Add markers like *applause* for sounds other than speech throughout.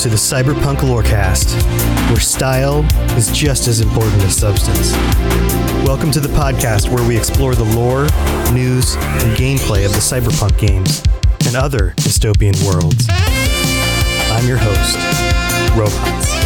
To the Cyberpunk Lorecast, where style is just as important as substance. Welcome to the podcast where we explore the lore, news, and gameplay of the cyberpunk games and other dystopian worlds. I'm your host, Robots.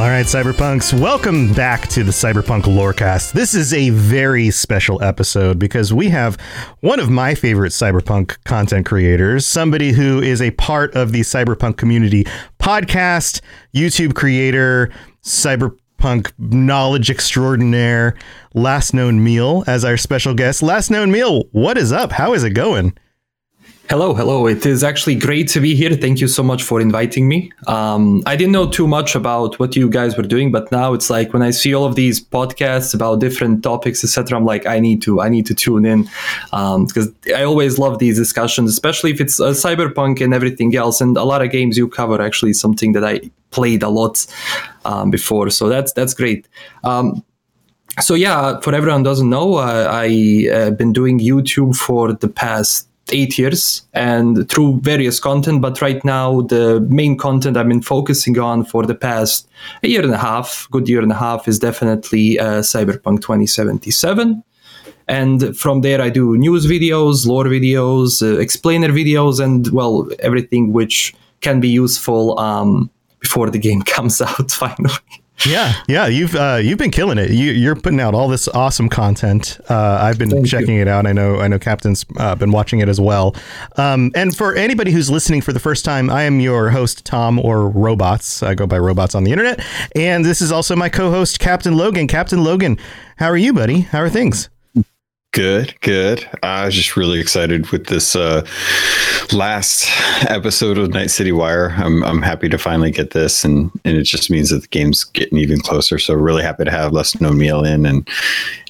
All right, Cyberpunks, welcome back to the Cyberpunk Lorecast. This is a very special episode because we have one of my favorite Cyberpunk content creators, somebody who is a part of the Cyberpunk community podcast, YouTube creator, Cyberpunk knowledge extraordinaire, Last Known Meal as our special guest. Last Known Meal, what is up? How is it going? Hello, hello. It is actually great to be here. Thank you so much for inviting me. Um, I didn't know too much about what you guys were doing, but now it's like when I see all of these podcasts about different topics, etc. I'm like, I need to, I need to tune in because um, I always love these discussions, especially if it's uh, cyberpunk and everything else. And a lot of games you cover actually something that I played a lot um, before, so that's that's great. Um, so yeah, for everyone doesn't know, uh, I uh, been doing YouTube for the past eight years and through various content but right now the main content i've been focusing on for the past a year and a half good year and a half is definitely uh, cyberpunk 2077 and from there i do news videos lore videos uh, explainer videos and well everything which can be useful um, before the *laughs* game comes out finally yeah, yeah, you've uh, you've been killing it. You, you're putting out all this awesome content. Uh, I've been Thank checking you. it out. I know I know Captain's uh, been watching it as well. Um, and for anybody who's listening for the first time, I am your host Tom or Robots. I go by Robots on the internet, and this is also my co-host Captain Logan. Captain Logan, how are you, buddy? How are things? Good, good. I was just really excited with this uh, last episode of Night City Wire. I'm I'm happy to finally get this, and and it just means that the game's getting even closer. So really happy to have Last Known Meal in, and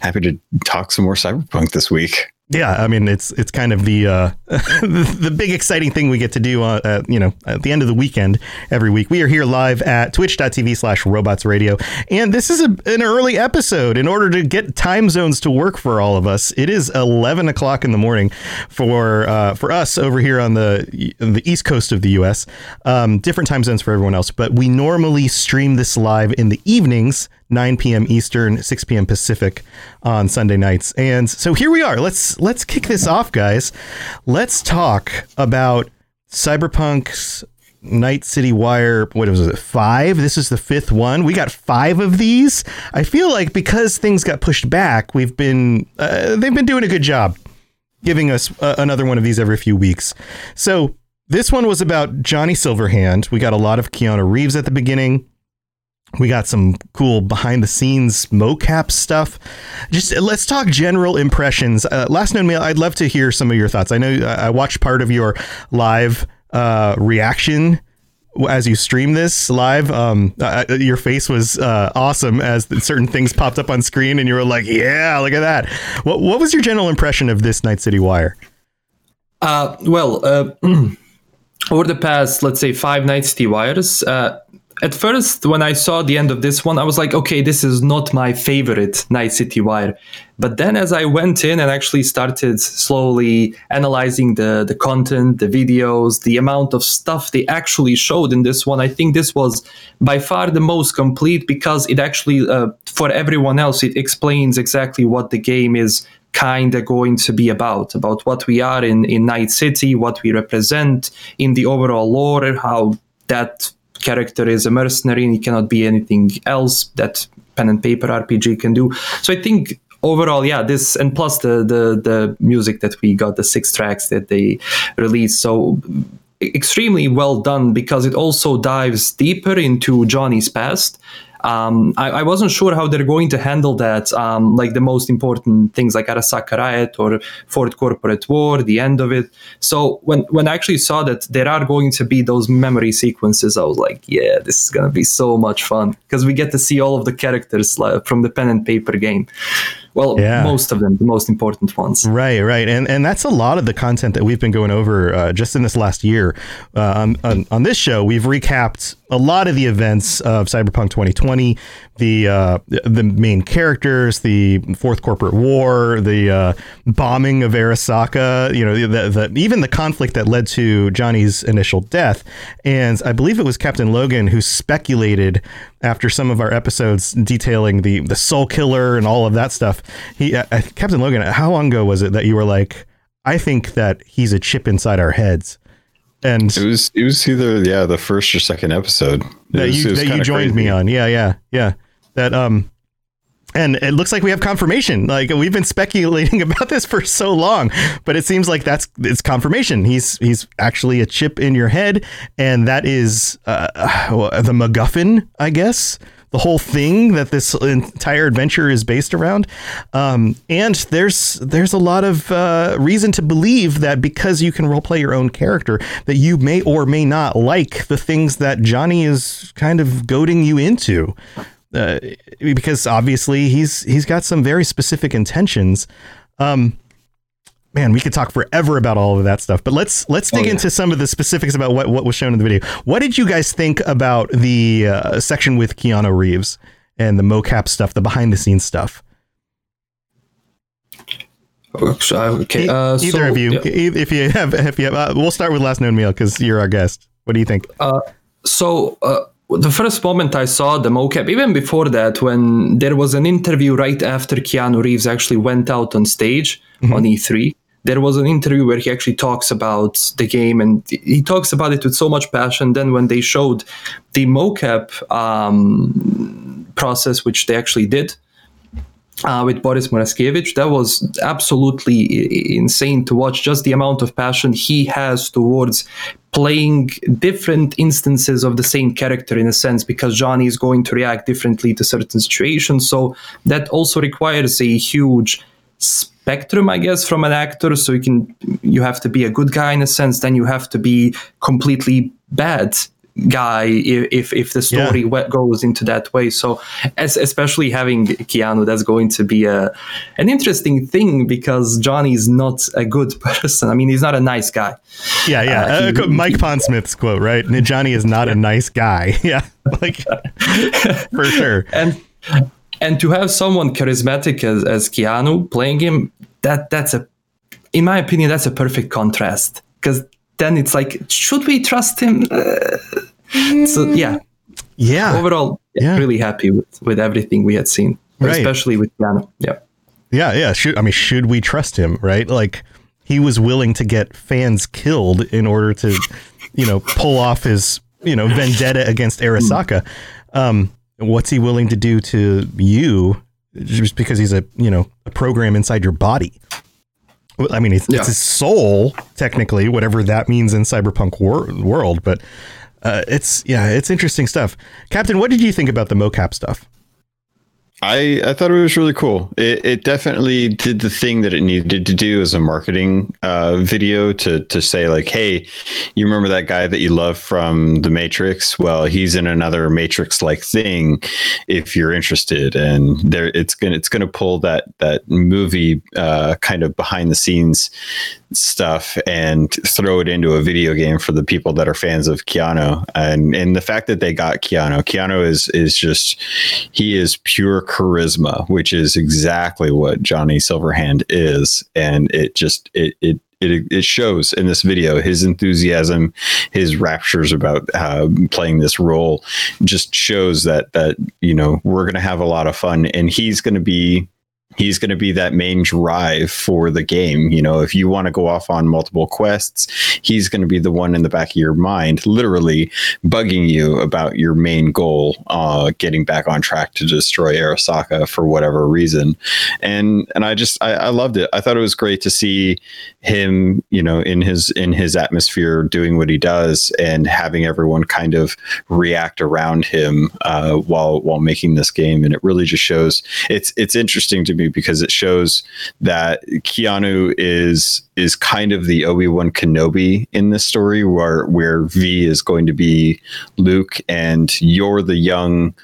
happy to talk some more Cyberpunk this week. Yeah, I mean it's it's kind of the uh, *laughs* the, big exciting thing we get to do uh, at, you know at the end of the weekend every week. We are here live at twitch.tv slash robots radio. And this is a, an early episode. In order to get time zones to work for all of us, it is eleven o'clock in the morning for uh, for us over here on the the east coast of the US. Um, different time zones for everyone else, but we normally stream this live in the evenings 9 p.m. Eastern, 6 p.m. Pacific on Sunday nights. And so here we are. Let's let's kick this off, guys. Let's talk about Cyberpunk's Night City Wire. What was it? Five. This is the fifth one. We got five of these. I feel like because things got pushed back, we've been uh, they've been doing a good job giving us uh, another one of these every few weeks. So this one was about Johnny Silverhand. We got a lot of Keanu Reeves at the beginning. We got some cool behind the scenes mocap stuff. Just let's talk general impressions. Uh, last known meal, I'd love to hear some of your thoughts. I know uh, I watched part of your live uh, reaction as you stream this live. Um, uh, your face was uh, awesome as certain things popped up on screen, and you were like, "Yeah, look at that." What What was your general impression of this Night City Wire? Uh, well, *clears throat* over the past, let's say, five Night City Wires at first, when I saw the end of this one, I was like, okay, this is not my favorite Night City Wire. But then as I went in and actually started slowly analyzing the, the content, the videos, the amount of stuff they actually showed in this one, I think this was by far the most complete because it actually, uh, for everyone else, it explains exactly what the game is kind of going to be about about what we are in in night city what we represent in the overall lore how that character is a mercenary and he cannot be anything else that pen and paper RPG can do. So I think overall, yeah, this and plus the the the music that we got, the six tracks that they released, so extremely well done because it also dives deeper into Johnny's past. Um, I, I, wasn't sure how they're going to handle that, um, like the most important things like Arasaka Riot or Fourth Corporate War, the end of it. So when when I actually saw that there are going to be those memory sequences, I was like, yeah, this is gonna be so much fun because we get to see all of the characters from the pen and paper game. Well, yeah. most of them, the most important ones. Right, right, and and that's a lot of the content that we've been going over uh, just in this last year. Uh, on, on, on this show, we've recapped a lot of the events of Cyberpunk 2020, the uh, the main characters, the Fourth Corporate War, the uh, bombing of Arasaka, you know, the, the, even the conflict that led to Johnny's initial death. And I believe it was Captain Logan who speculated after some of our episodes detailing the the Soulkiller and all of that stuff. He, uh, Captain Logan, how long ago was it that you were like, I think that he's a chip inside our heads? And it was it was either yeah the first or second episode. That was, you that you joined crazy. me on. Yeah yeah yeah. That um and it looks like we have confirmation. Like we've been speculating *laughs* about this for so long but it seems like that's it's confirmation. He's he's actually a chip in your head and that is uh, *sighs* the MacGuffin I guess the whole thing that this entire adventure is based around. Um, and there's there's a lot of uh, reason to believe that because you can roleplay your own character, that you may or may not like the things that Johnny is kind of goading you into. Uh, because obviously he's he's got some very specific intentions. Um, man, we could talk forever about all of that stuff, but let's let's dig oh, yeah. into some of the specifics about what what was shown in the video. What did you guys think about the uh, section with Keanu Reeves and the mocap stuff, the behind the scenes stuff? Okay, uh, either so, of you, yeah. if you have, if you have, uh, we'll start with last known meal because you're our guest. What do you think? Uh, so uh, the first moment I saw the mocap, even before that, when there was an interview right after Keanu Reeves actually went out on stage mm-hmm. on E3, there was an interview where he actually talks about the game and he talks about it with so much passion. Then when they showed the mocap um, process, which they actually did, uh, with Boris Moraskevich. That was absolutely insane to watch. Just the amount of passion he has towards playing different instances of the same character in a sense, because Johnny is going to react differently to certain situations. So that also requires a huge spectrum i guess from an actor. So you can you have to be a good guy in a sense then you have to be completely bad guy if if the story yeah. goes into that way. So as, especially having keanu that's going to be a an interesting thing because johnny is not a good *laughs* person. I mean he's not a nice guy. Yeah yeah. Uh, he, uh, mike pondsmith's quote right? Johnny is not a nice guy. *laughs* Yeah like *laughs* for sure. And and to have someone charismatic as, as Keanu playing him, that that's a, in my opinion, that's a perfect contrast because then it's like, should we trust him? Uh, so yeah, yeah. Overall, yeah. really happy with with everything we had seen, right. especially with Keanu. Yeah, yeah, yeah. Should I mean, should we trust him? Right, like he was willing to get fans killed in order to, you know, pull off his you know vendetta against Arasaka. Um, what's he willing to do to you just because he's a you know a program inside your body. I mean it's, yeah. it's his soul technically whatever that means in cyberpunk wor- world but uh, it's yeah it's interesting stuff. Captain what did you think about the mocap stuff I, I thought it was really cool. It, it definitely did the thing that it needed to do as a marketing uh, video to to say like, hey, you remember that guy that you love from The Matrix? Well, he's in another Matrix like thing. If you're interested, and there, it's gonna it's gonna pull that that movie uh, kind of behind the scenes stuff and throw it into a video game for the people that are fans of Keanu. And and the fact that they got Keanu, Keanu is is just he is pure charisma, which is exactly what Johnny Silverhand is. And it just it it it, it shows in this video his enthusiasm, his raptures about uh, playing this role just shows that that you know we're going to have a lot of fun, and he's going to be he's going to be that main drive for the game. You know, if you want to go off on multiple quests, he's going to be the one in the back of your mind, literally bugging you about your main goal, uh, getting back on track to destroy Arasaka for whatever reason. And and I just I, I loved it. I thought it was great to see him, you know, in his in his atmosphere doing what he does and having everyone kind of react around him uh, while while making this game. And it really just shows it's it's interesting to me because it shows that Keanu is is kind of the Obi Wan Kenobi in this story, where where V is going to be Luke, and you're the young,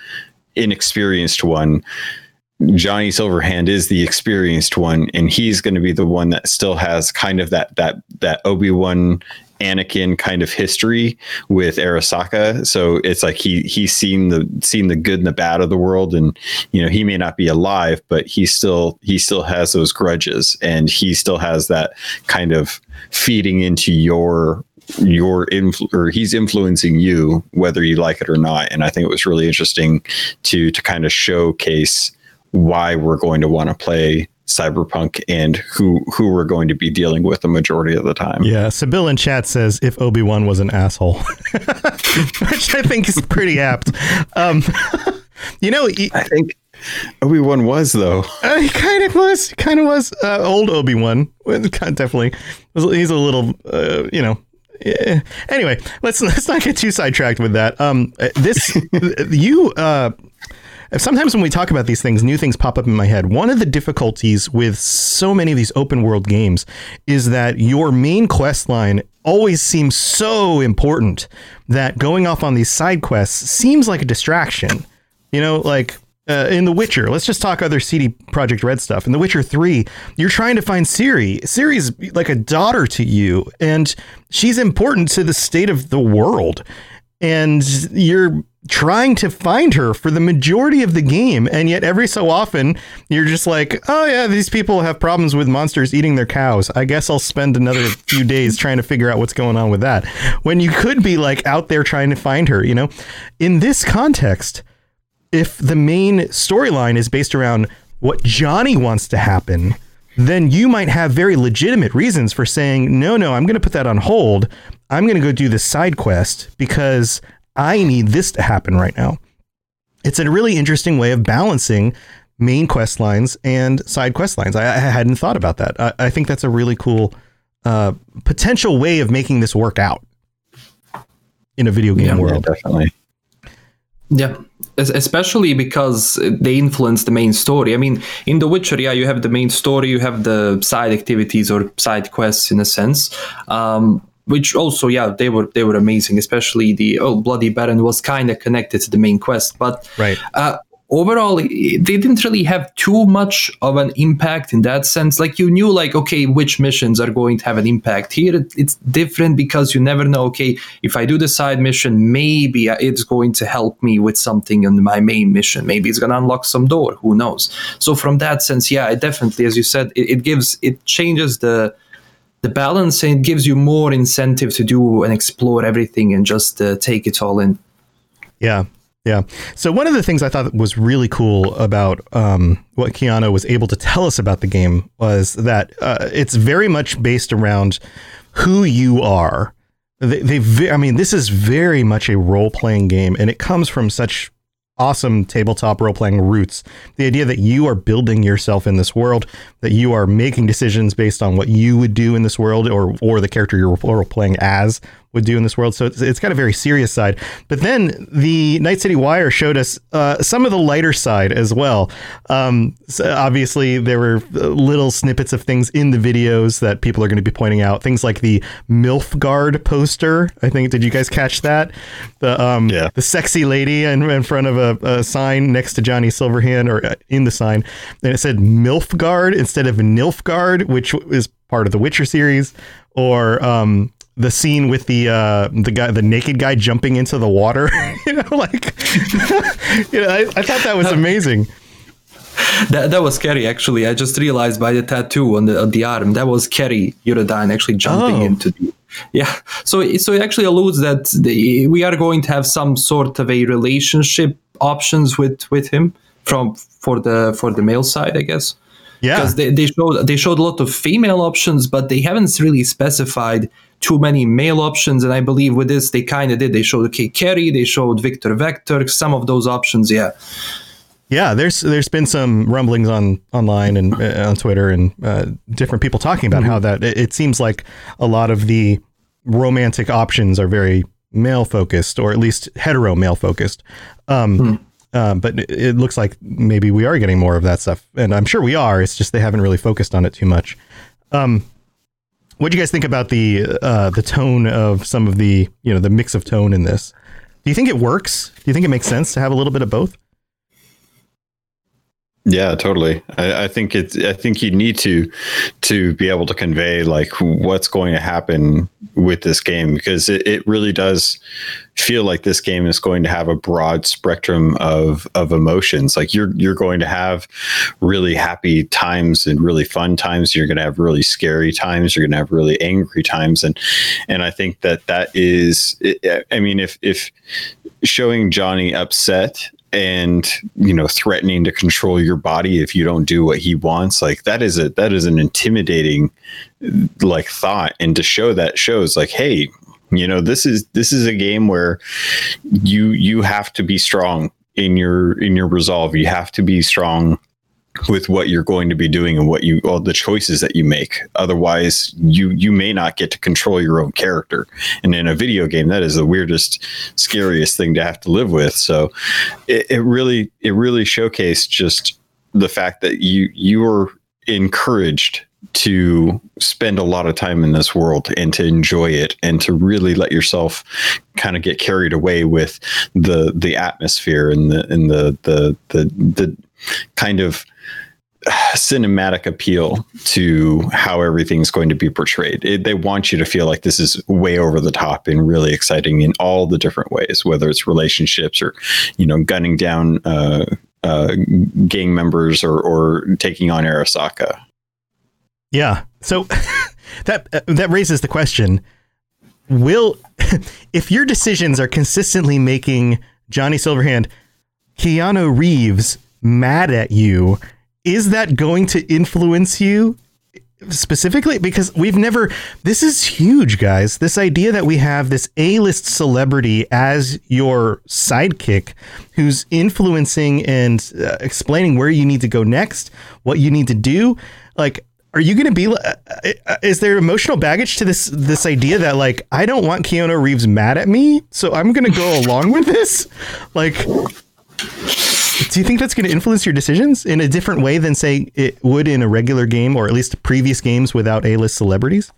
inexperienced one. Johnny Silverhand is the experienced one, and he's going to be the one that still has kind of that that that Obi Wan Anakin kind of history with Arasaka. So it's like he he's seen the seen the good and the bad of the world, and you know he may not be alive, but he still he still has those grudges, and he still has that kind of feeding into your your influ- or he's influencing you whether you like it or not and i think it was really interesting to to kind of showcase why we're going to want to play cyberpunk and who who we're going to be dealing with the majority of the time Yeah, Sibyl in chat says if Obi Wan was an asshole, *laughs* which I think is pretty apt. Um, *laughs* you know, he, i think obi-wan was though uh, he kind of was, kind of was uh, old Obi Wan. *laughs* Definitely, he's a little, uh, you know. yeah. Anyway, let's let's not get too sidetracked with that. Um, uh, this you uh, sometimes when we talk about these things, new things pop up in my head. One of the difficulties with so many of these open world games is that your main quest line always seems so important that going off on these side quests seems like a distraction. You know, like uh, in The Witcher, let's just talk other CD Projekt Red stuff. In The Witcher 3, you're trying to find Ciri. Ciri's like a daughter to you, and she's important to the state of the world. And you're trying to find her for the majority of the game, and yet every so often you're just like, oh yeah, these people have problems with monsters eating their cows. I guess I'll spend another few days trying to figure out what's going on with that. When you could be like out there trying to find her, you know? In this context, if the main storyline is based around what Johnny wants to happen, then you might have very legitimate reasons for saying, no, no, I'm going to put that on hold. I'm going to go do this side quest because I need this to happen right now. It's a really interesting way of balancing main quest lines and side quest lines. I, I hadn't thought about that. I, I think that's a really cool uh, potential way of making this work out in a video game Yeah, world. definitely Yeah, especially because they influence the main story. I mean, in The Witcher, yeah, you have the main story, you have the side activities or side quests in a sense. Um, which also, yeah, they were they were amazing. Especially the oh, Bloody Baron was kind of connected to the main quest, but Right. uh, overall they didn't really have too much of an impact in that sense like you knew like okay which missions are going to have an impact here it's different because you never know okay if i do the side mission maybe it's going to help me with something in my main mission maybe it's going to unlock some door who knows so from that sense yeah it definitely as you said it, it gives it changes the the balance and it gives you more incentive to do and explore everything and just uh, take it all in Yeah. Yeah. So one of the things I thought was really cool about um, what Keanu was able to tell us about the game was that uh, it's very much based around who you are. They, they, I mean, this is very much a role playing game, and it comes from such awesome tabletop role playing roots. The idea that you are building yourself in this world, that you are making decisions based on what you would do in this world, or or the character you're role playing as would do in this world. So it's, it's got a very serious side. But then the Night City Wire showed us uh, some of the lighter side as well. Um, so obviously, there were uh, little snippets of things in the videos that people are going to be pointing out. Things like the MILFgaard poster. I think, did you guys catch that? The, um, Yeah. the sexy lady in, in front of a, a sign next to Johnny Silverhand or uh, in the sign. And it said MILFgaard instead of Nilfgaard, which is part of the Witcher series. Or, um, the scene with the uh, the guy, the naked guy jumping into the water, *laughs* you know, like, *laughs* you know, I, I thought that was amazing. That, that was Kerry actually. I just realized by the tattoo on the on the arm that was Kerry Eurodyne actually jumping Oh. into the yeah. So it- so it actually alludes that the, we are going to have some sort of a relationship options with with him from for the for the male side, I guess. Yeah. because they, they showed they showed a lot of female options, but they haven't really specified too many male options. And I believe with this they kind of did. They showed okay, Kerry, they showed Viktor Vektor, some of those options. Yeah, Yeah, there's there's been some rumblings on online and uh, on Twitter and uh, different people talking about how that it, it seems like a lot of the romantic options are very male focused or at least hetero male focused. Um, uh, but it, it looks like maybe we are getting more of that stuff, and I'm sure we are. It's just they haven't really focused on it too much. Um, what do you guys think about the uh, the tone of some of the you know the mix of tone in this? Do you think it works? Do you think it makes sense to have a little bit of both? Yeah, totally. I, I think it's. I think you need to to be able to convey like what's going to happen with this game because it, it really does feel like this game is going to have a broad spectrum of of emotions. Like you're you're going to have really happy times and really fun times. You're going to have really scary times. You're going to have really angry times, and and I think that that is. I mean, if if showing Johnny upset and you know threatening to control your body if you don't do what he wants like that is a that is an intimidating like thought and to show that shows like hey you know this is this is a game where you you have to be strong in your in your resolve. You have to be strong with what you're going to be doing and what you all the choices that you make. Otherwise you you may not get to control your own character. And in a video game that is the weirdest scariest thing to have to live with. So it, it really it really showcased just the fact that you you were encouraged to spend a lot of time in this world and to enjoy it and to really let yourself kind of get carried away with the the atmosphere and the and the the the, the kind of cinematic appeal to how everything's going to be portrayed. It, they want you to feel like this is way over the top and really exciting in all the different ways, whether it's relationships or, you know, gunning down uh, uh, gang members or, or taking on Arasaka. Yeah. So *laughs* that uh, that raises the question: Will *laughs* if your decisions are consistently making Johnny Silverhand, Keanu Reeves mad at you, is that going to influence you specifically? Because we've never. This is huge, guys. This idea that we have this A-list celebrity as your sidekick, who's influencing and uh, explaining where you need to go next, what you need to do, like are you going to be uh, is there emotional baggage to this this idea that like I don't want Keanu Reeves mad at me so I'm going to go *laughs* along with this like do you think that's going to influence your decisions in a different way than say it would in a regular game or at least previous games without A-list celebrities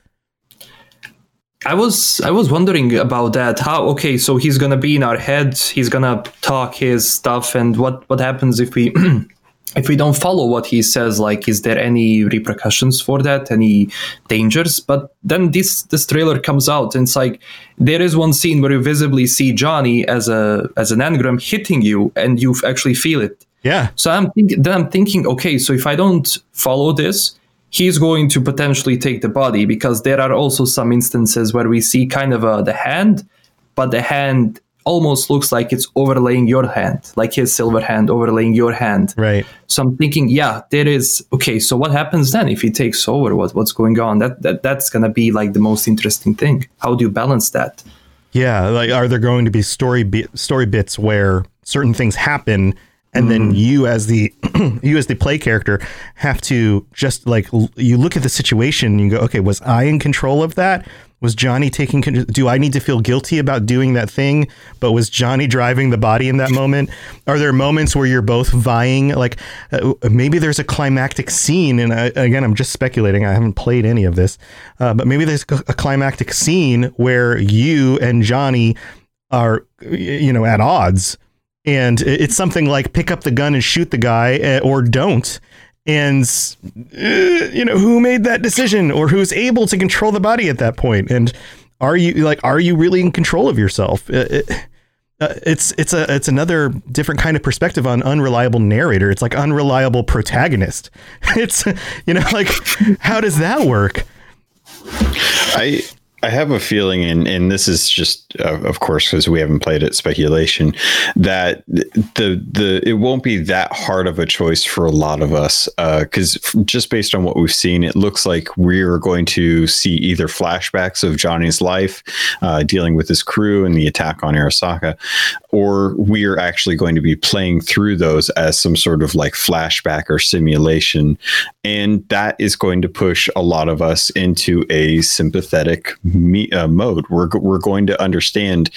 I was I was wondering about that. How okay, so he's gonna be in our heads. He's gonna talk his stuff, and what what happens if we *clears throat* if we don't follow what he says? Like, is there any repercussions for that? Any dangers? But then this this trailer comes out, and it's like there is one scene where you visibly see Johnny as a as an engram hitting you, and you actually feel it. yeah So I'm thinking, then I'm thinking, okay, so if I don't follow this, he's going to potentially take the body because there are also some instances where we see kind of a, the hand, but the hand almost looks like it's overlaying your hand, like his silver hand overlaying your hand. right So I'm thinking, yeah, there is okay. So what happens then if he takes over? What what's going on? That that that's gonna be like the most interesting thing. How do you balance that? Yeah, like are there going to be story story bits where certain things happen and then mm-hmm. you as the *clears throat* you as the play character have to just like l- you look at the situation and you go, okay, was I in control of that? Was Johnny taking do I need to feel guilty about doing that thing? But was Johnny driving the body in that moment? Are there moments where you're both vying like uh, maybe there's a climactic scene and I, again I'm just speculating. I haven't played any of this. Uh, but maybe there's a climactic scene where you and Johnny are you know at odds and it's something like pick up the gun and shoot the guy uh, or don't and uh, you know who made that decision or who's able to control the body at that point? And are you like are you really in control of yourself? Uh, it- uh, it's it's a it's another different kind of perspective on unreliable narrator. It's like unreliable protagonist. *laughs* It's you know like how does that work? I I have a feeling, and and this is just, uh, of course, because we haven't played it, speculation that the the it won't be that hard of a choice for a lot of us, because uh, just based on what we've seen, it looks like we're going to see either flashbacks of Johnny's life, uh, dealing with his crew and the attack on Arasaka, or we are actually going to be playing through those as some sort of like flashback or simulation, and that is going to push a lot of us into a sympathetic me, uh, mode. We're we're going to understand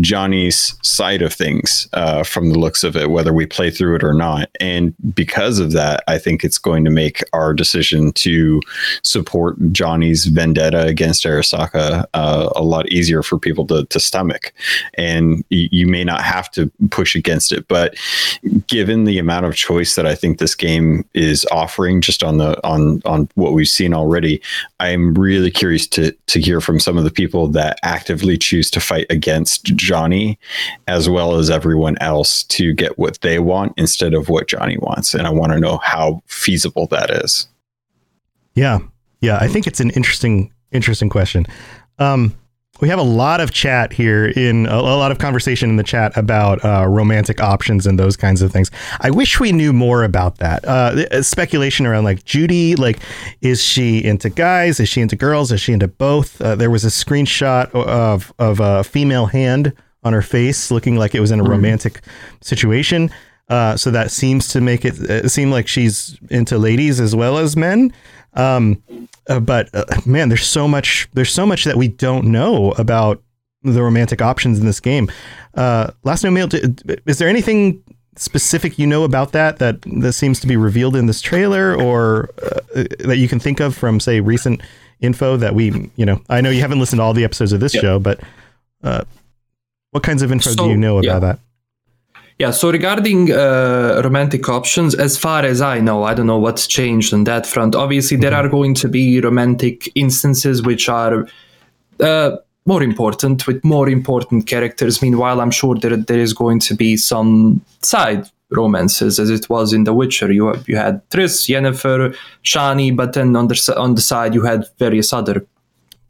Johnny's side of things uh, from the looks of it, whether we play through it or not. And because of that, I think it's going to make our decision to support Johnny's vendetta against Arasaka uh, a lot easier for people to, to stomach. And y- you may not have to push against it, but given the amount of choice that I think this game is offering, just on the on on what we've seen already, I'm really curious to to hear from some of the people that actively choose to fight against Johnny, as well as everyone else, to get what they want instead of what Johnny wants. And I want to know how feasible that is. Yeah, yeah, I think it's an interesting interesting question. Um, we have a lot of chat here in a, a lot of conversation in the chat about uh, romantic options and those kinds of things. I wish we knew more about that. Uh, speculation around like Judy, like is she into guys? Is she into girls? Is she into both? Uh, there was a screenshot of of a female hand on her face, looking like it was in a romantic situation. Uh, so that seems to make it, it seem like she's into ladies as well as men. Um, uh, but uh, man, there's so much. There's so much that we don't know about the romantic options in this game. Uh, last known meal. Is there anything specific you know about that that that seems to be revealed in this trailer, or uh, that you can think of from say recent info that we, you know, I know you haven't listened to all the episodes of this yep. show, but uh, what kinds of info so, do you know about yeah. that? Yeah, so regarding uh, romantic options, as far as I know, I don't know what's changed on that front. Obviously, there mm-hmm. are going to be romantic instances which are uh, more important with more important characters. Meanwhile, I'm sure that there is going to be some side romances, as it was in The Witcher. You you had Triss, Yennefer, Shani, but then on the on the side you had various other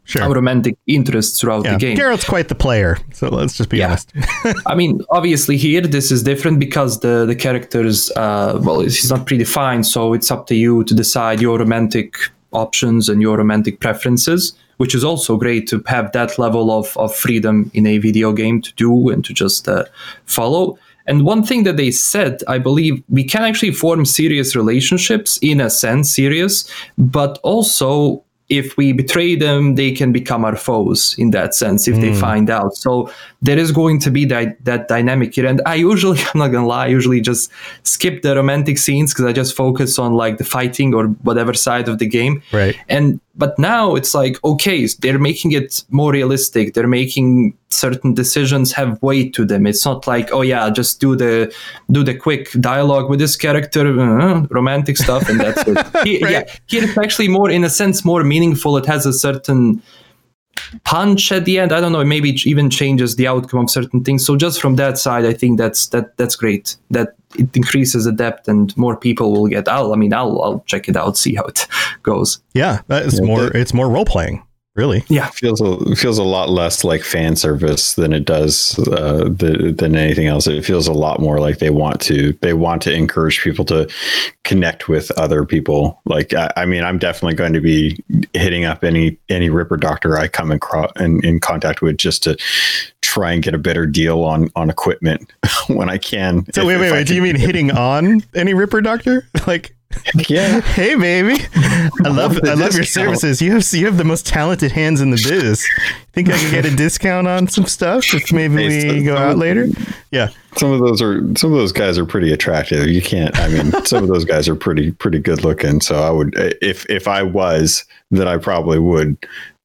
sure. romantic interests throughout yeah. the game. Geralt's quite the player, so let's just be yeah. honest. *laughs* I mean, obviously here this is different because the the characters, uh, well, he's not predefined, so it's up to you to decide your romantic options and your romantic preferences. Which is also great to have that level of, of freedom in a video game to do and to just uh, follow. And one thing that they said, I believe, we can actually form serious relationships in a sense, serious, but also if we betray them, they can become our foes in that sense if mm. they hmm. find out. So there is going to be that, that dynamic here. And I usually, *laughs* I'm not gonna lie, I usually just skip the romantic scenes because I just focus on like the fighting or whatever side of the game. Right. And but now it's like okay, they're making it more realistic. They're making certain decisions have weight to them. It's not like oh yeah, just do the do the quick dialogue with this character, uh, romantic stuff, and that's it. *laughs* Here, right. Yeah, here it's actually more in a sense more meaningful. It has a certain punch at the end. I don't know. Maybe it even changes the outcome of certain things. So just from that side, I think that's that that's great. That it increases the depth and more people will get. I'll I mean I'll I'll check it out, see how it *laughs* goes. Yeah, it's yeah, more it's more role playing really. Yeah, feels a, feels a lot less like fan service than it does uh, the, than anything else. It feels a lot more like they want to they want to encourage people to connect with other people. Like I, I mean, I'm definitely going to be hitting up any any Ripper doctor I come across in, in contact with just to try and get a better deal on on equipment *laughs* when I can. So if, wait, wait, wait. Do you mean hitting on any Ripper doctor? *laughs* Like *laughs* yeah. hey, baby. *laughs* I love I love your services. You have you have the most talented hands in the biz. Think I can get a discount on some stuff if *laughs* maybe we go out later? Yeah. Some of those are some of those guys are pretty attractive. You can't. I mean, some of those guys are pretty pretty good looking. So I would if if I was, then I probably would.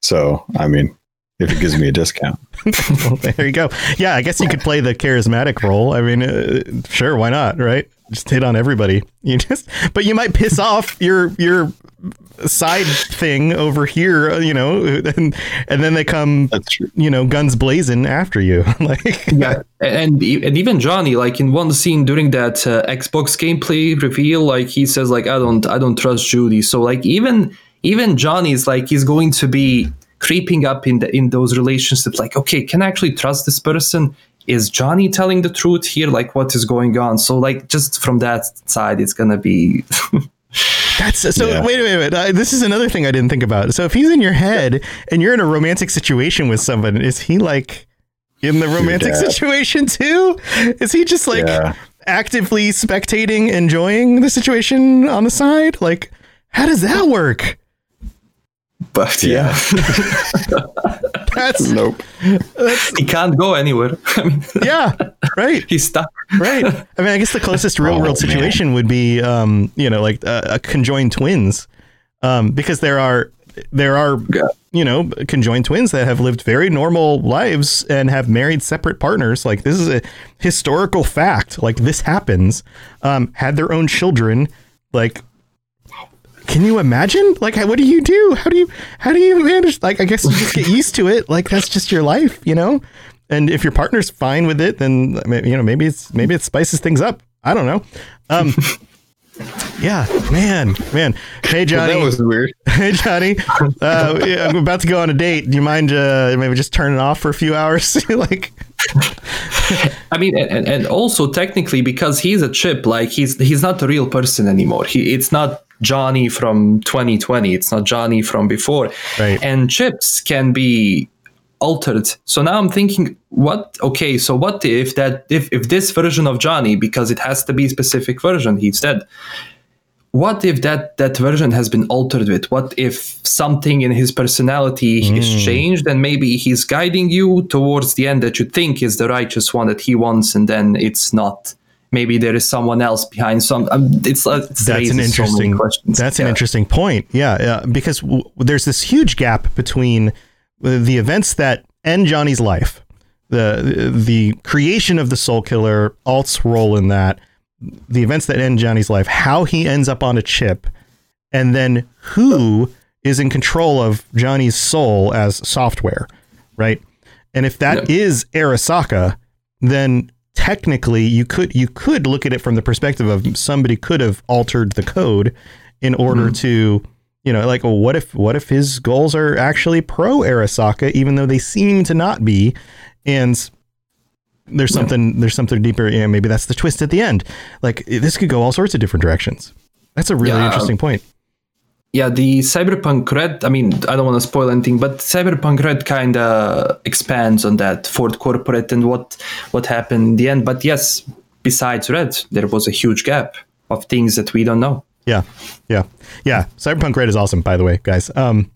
So I mean, if it gives me a discount. *laughs* well, there you go. Yeah, I guess you could play the charismatic role. I mean, uh, sure, why not, right? Just hit on everybody. *laughs* You just, but you might piss off your your side thing over here, uh, you know, and and then they come, you know, guns blazing after you. *laughs* like, yeah, and and even Johnny, like in one scene during that uh, Xbox gameplay reveal, like he says, like I don't I don't trust Judy. So like even even Johnny's like he's going to be creeping up in the in those relationships. Like, okay, can I actually trust this person? Is Johnny telling the truth here? Like, what is going on? So, like, just from that side, it's gonna be. *laughs* That's so. Yeah. Wait, wait, wait. Uh, this is another thing I didn't think about. So if he's in your head and you're in a romantic situation with someone, is he like in the romantic situation too? Is he just like Yeah. actively spectating, enjoying the situation on the side? Like, how does that work? But Yeah. yeah, *laughs* That's Nope. he can't go anywhere. *laughs* I mean, yeah, right. *laughs* he's stuck. Right. I mean, I guess the closest real world Oh, man. situation would be, um, you know, like uh, a conjoined twins, um, because there are there are Yeah. you know conjoined twins that have lived very normal lives and have married separate partners. Like this is a historical fact. Like this happens. Um, had their own children. Like, can you imagine? Like, what do you do? How do you how do you manage? Like, I guess you just get used to it. Like that's just your life, you know. And if your partner's fine with it, then you know maybe it's maybe it spices things up. I don't know. Um, yeah, man, man. Hey Johnny, That was weird. *laughs* hey Johnny. Uh, yeah, I'm about to go on a date. Do you mind uh, maybe just turning off for a few hours? *laughs* like, I mean, and, and also technically because he's a chip, like he's he's not a real person anymore. He it's not Johnny from 2020. It's not Johnny from before. Right. And chips can be altered. So now I'm thinking, what? Okay, so what if that if if this version of Johnny, because it has to be a specific version, he's dead. What if that that version has been altered with? What if something in his personality is changed and maybe he's guiding you towards the end that you think is the righteous one that he wants, and then it's not. Maybe there is someone else behind some. Um, it's, uh, it's that's an so interesting questions. that's an interesting point yeah, yeah because w- there's this huge gap between the events that end johnny's life the the creation of the soulkiller alt's role in that the events that end johnny's life how he ends up on a chip and then who is in control of johnny's soul as software right? And if that is arasaka then technically you could you could look at it from the perspective of somebody could have altered the code in order mm-hmm. to you know like well, what if what if his goals are actually pro Arasaka even though they seem to not be and there's something there's something deeper yeah maybe that's the twist at the end like this could go all sorts of different directions that's a really Yeah. interesting point yeah, the Cyberpunk Red, I mean, I don't want to spoil anything, but Cyberpunk Red kind of expands on that Fourth Corporate and what what happened in the end. But yes, besides Red, there was a huge gap of things that we don't know. Yeah, yeah, yeah. Cyberpunk Red is awesome, by the way, guys. Um,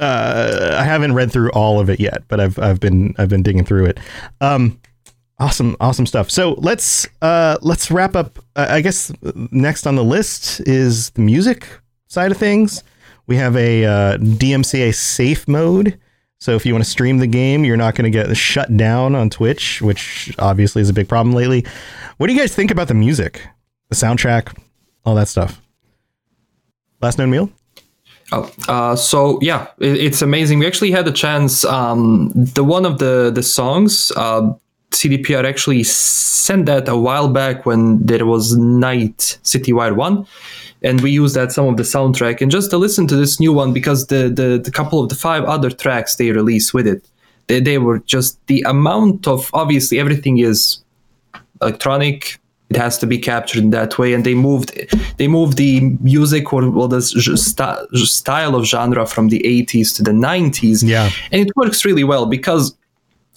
uh, I haven't read through all of it yet, but I've I've been I've been digging through it. Um, awesome, awesome stuff. So let's uh let's wrap up. I guess next on the list is the music side of things. We have a uh, DMCA safe mode. So if you want to stream the game, you're not going to get shut down on Twitch, which obviously is a big problem lately. What do you guys think about the music, the soundtrack, all that stuff? Last known meal? Oh, uh, so yeah, it, it's amazing. We actually had a chance. Um, the one of the the songs, uh, CDPR actually sent that a while back when there was Night City Wire one, and we used that some of the soundtrack and just to listen to this new one because the the, the couple of the five other tracks they released with it, they, they were just the amount of obviously everything is electronic it has to be captured in that way. And they moved they moved the music or, well the style of genre from the 80s to the 90s Yeah. and it works really well because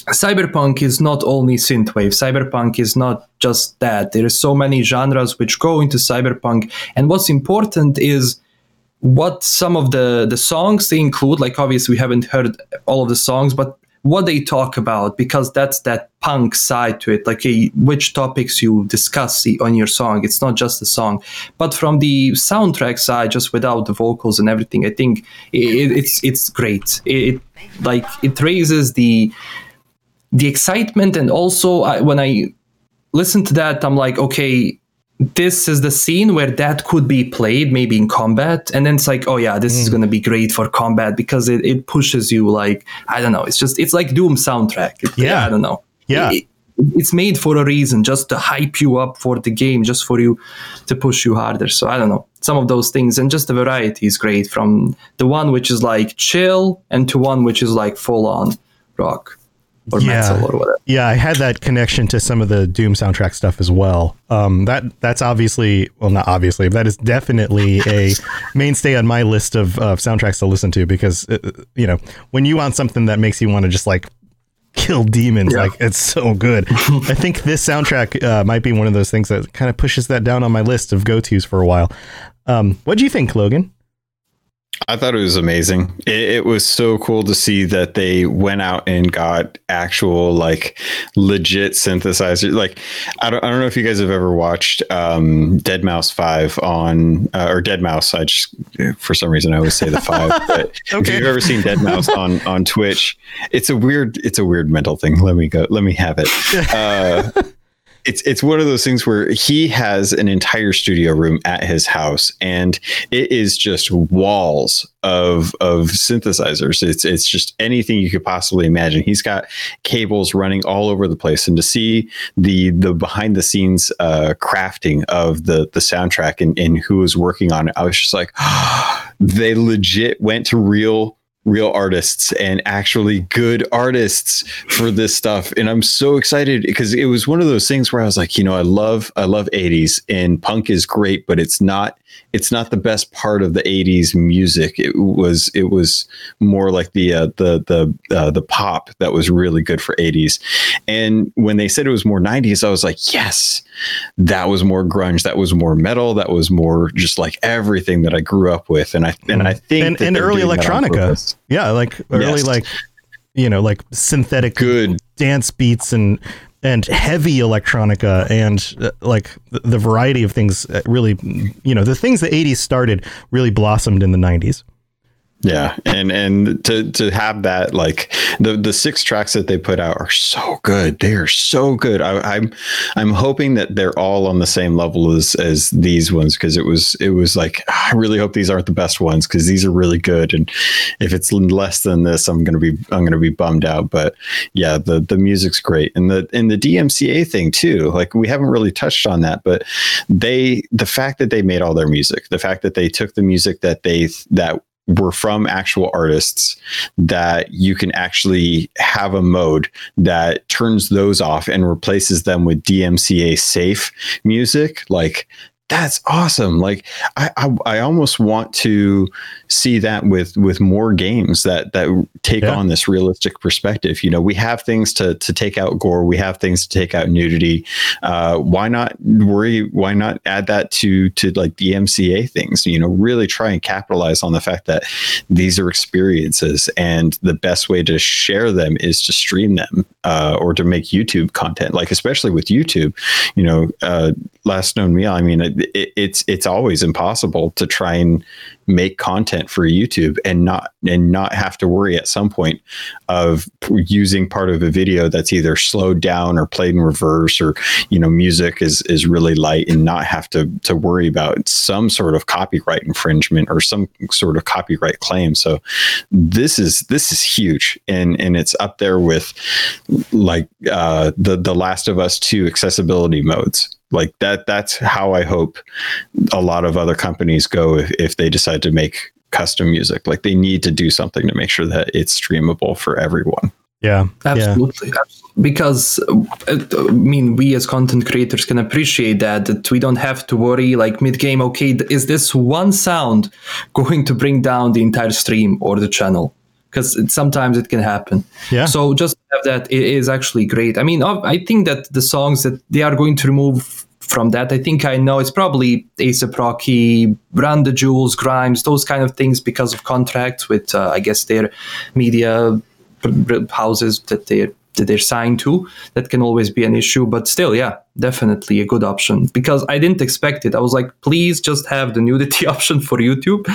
cyberpunk is not only synthwave. Cyberpunk is not just that. There are so many genres which go into cyberpunk. And what's important is what some of the the songs they include. Like obviously we haven't heard all of the songs but what they talk about because that's that punk side to it. Like eh, which topics you discuss on your song. It's not just the song. But from the soundtrack side just without the vocals and everything i think it, it's it's great. It, it like it raises the the excitement. And also I, when i listen to that i'm like okay this is the scene where that could be played maybe in combat and then it's like oh yeah this is hmm. going to be great for combat because it, it pushes you like i don't know it's just it's like doom soundtrack It- Yeah. i don't know Yeah. It- it's made for a reason, just to hype you up for the game, just for you to push you harder. So I don't know some of those things, and just the variety is great from the one which is like chill and to one which is like full on rock or metal or whatever. Yeah, I had that connection to some of the Doom soundtrack stuff as well. Um, that that's obviously, well, not obviously, but that is definitely *laughs* a mainstay on my list of, of soundtracks to listen to because uh, you know when you want something that makes you want to just like kill demons, Yeah. like it's so good. I think this soundtrack uh, might be one of those things that kind of pushes that down on my list of go tos for a while. Um, what do you think, Logan? I thought it was amazing. It, it was so cool to see that they went out and got actual like legit synthesizer. Like I don't, I don't know if you guys have ever watched um, Dead Mouse Five on uh, or deadmau5. I just for some reason I always say the five. But *laughs* if you've ever seen deadmau5 *laughs* on on Twitch, it's a weird it's a weird mental thing. Let me go. Let me have it. *laughs* Uh, it's it's one of those things where he has an entire studio room at his house and it is just walls of of synthesizers. It's it's just anything you could possibly imagine. He's got cables running all over the place and to see the the behind the scenes uh crafting of the the soundtrack and, and who was working on it i was just like *gasps* they legit went to real real artists and actually good artists for this stuff. And i'm so excited because it was one of those things where i was like you know i love i love 80s and punk is great but it's not it's not the best part of the 80s music. It was it was more like the uh, the the uh, the pop that was really good for 80s and when they said it was more 90s i was like yes that was more grunge that was more metal that was more just like everything that i grew up with and i and i think and, and early doing that on electronica. Yeah, like early Yes. like you know like synthetic Good. dance beats and and heavy electronica and uh, like the, the variety of things really you know the things the 80s started really blossomed in the 90s. Yeah, and and to to have that like the the six tracks that they put out are so good. They are so good. I, I'm I'm hoping that they're all on the same level as as these ones because it was it was like "Ah, I really hope these aren't the best ones because these are really good. And if it's less than this, I'm gonna be I'm gonna be bummed out. But yeah, the the music's great and the and the DMCA thing too. Like we haven't really touched on that, but they the fact that they made all their music, the fact that they took the music that they that were from actual artists that you can actually have a mode that turns those off and replaces them with DMCA safe music like that's awesome. Like I, I i almost want to see that with with more games that that take Yeah. on this realistic perspective. You know we have things to to take out gore. We have things to take out nudity. Uh why not worry why not add that to to like the MCA things? You know really try and capitalize on the fact that these are experiences and the best way to share them is to stream them uh, or to make YouTube content. Like especially with YouTube you know uh last known meal i mean it, it, it's it's always impossible to try and make content for youtube and not and not have to worry at some point of using part of a video that's either slowed down or played in reverse or you know music is is really light and not have to to worry about some sort of copyright infringement or some sort of copyright claim. So this is this is huge. And and it's up there with like uh the the last of us 2 accessibility modes. Like that that's how i hope a lot of other companies go if, if they decide to make custom music like they need to do something to make sure that it's streamable for everyone Yeah. Yeah. Absolutely. absolutely. Because, uh, I mean, we as content creators can appreciate that, that we don't have to worry like mid game, okay, is this one sound going to bring down the entire stream or the channel? Because sometimes it can happen. Yeah. So just to have that i- is actually great. I mean, I think that the songs that they are going to remove from that, I think I know it's probably ASAP Rocky, the Jewels, Grimes, those kind of things because of contracts with, uh, I guess, their media houses that they're that they're signed to that can always be an issue but still yeah definitely a good option. Because i didn't expect it. I was like please just have the nudity *laughs* option for youtube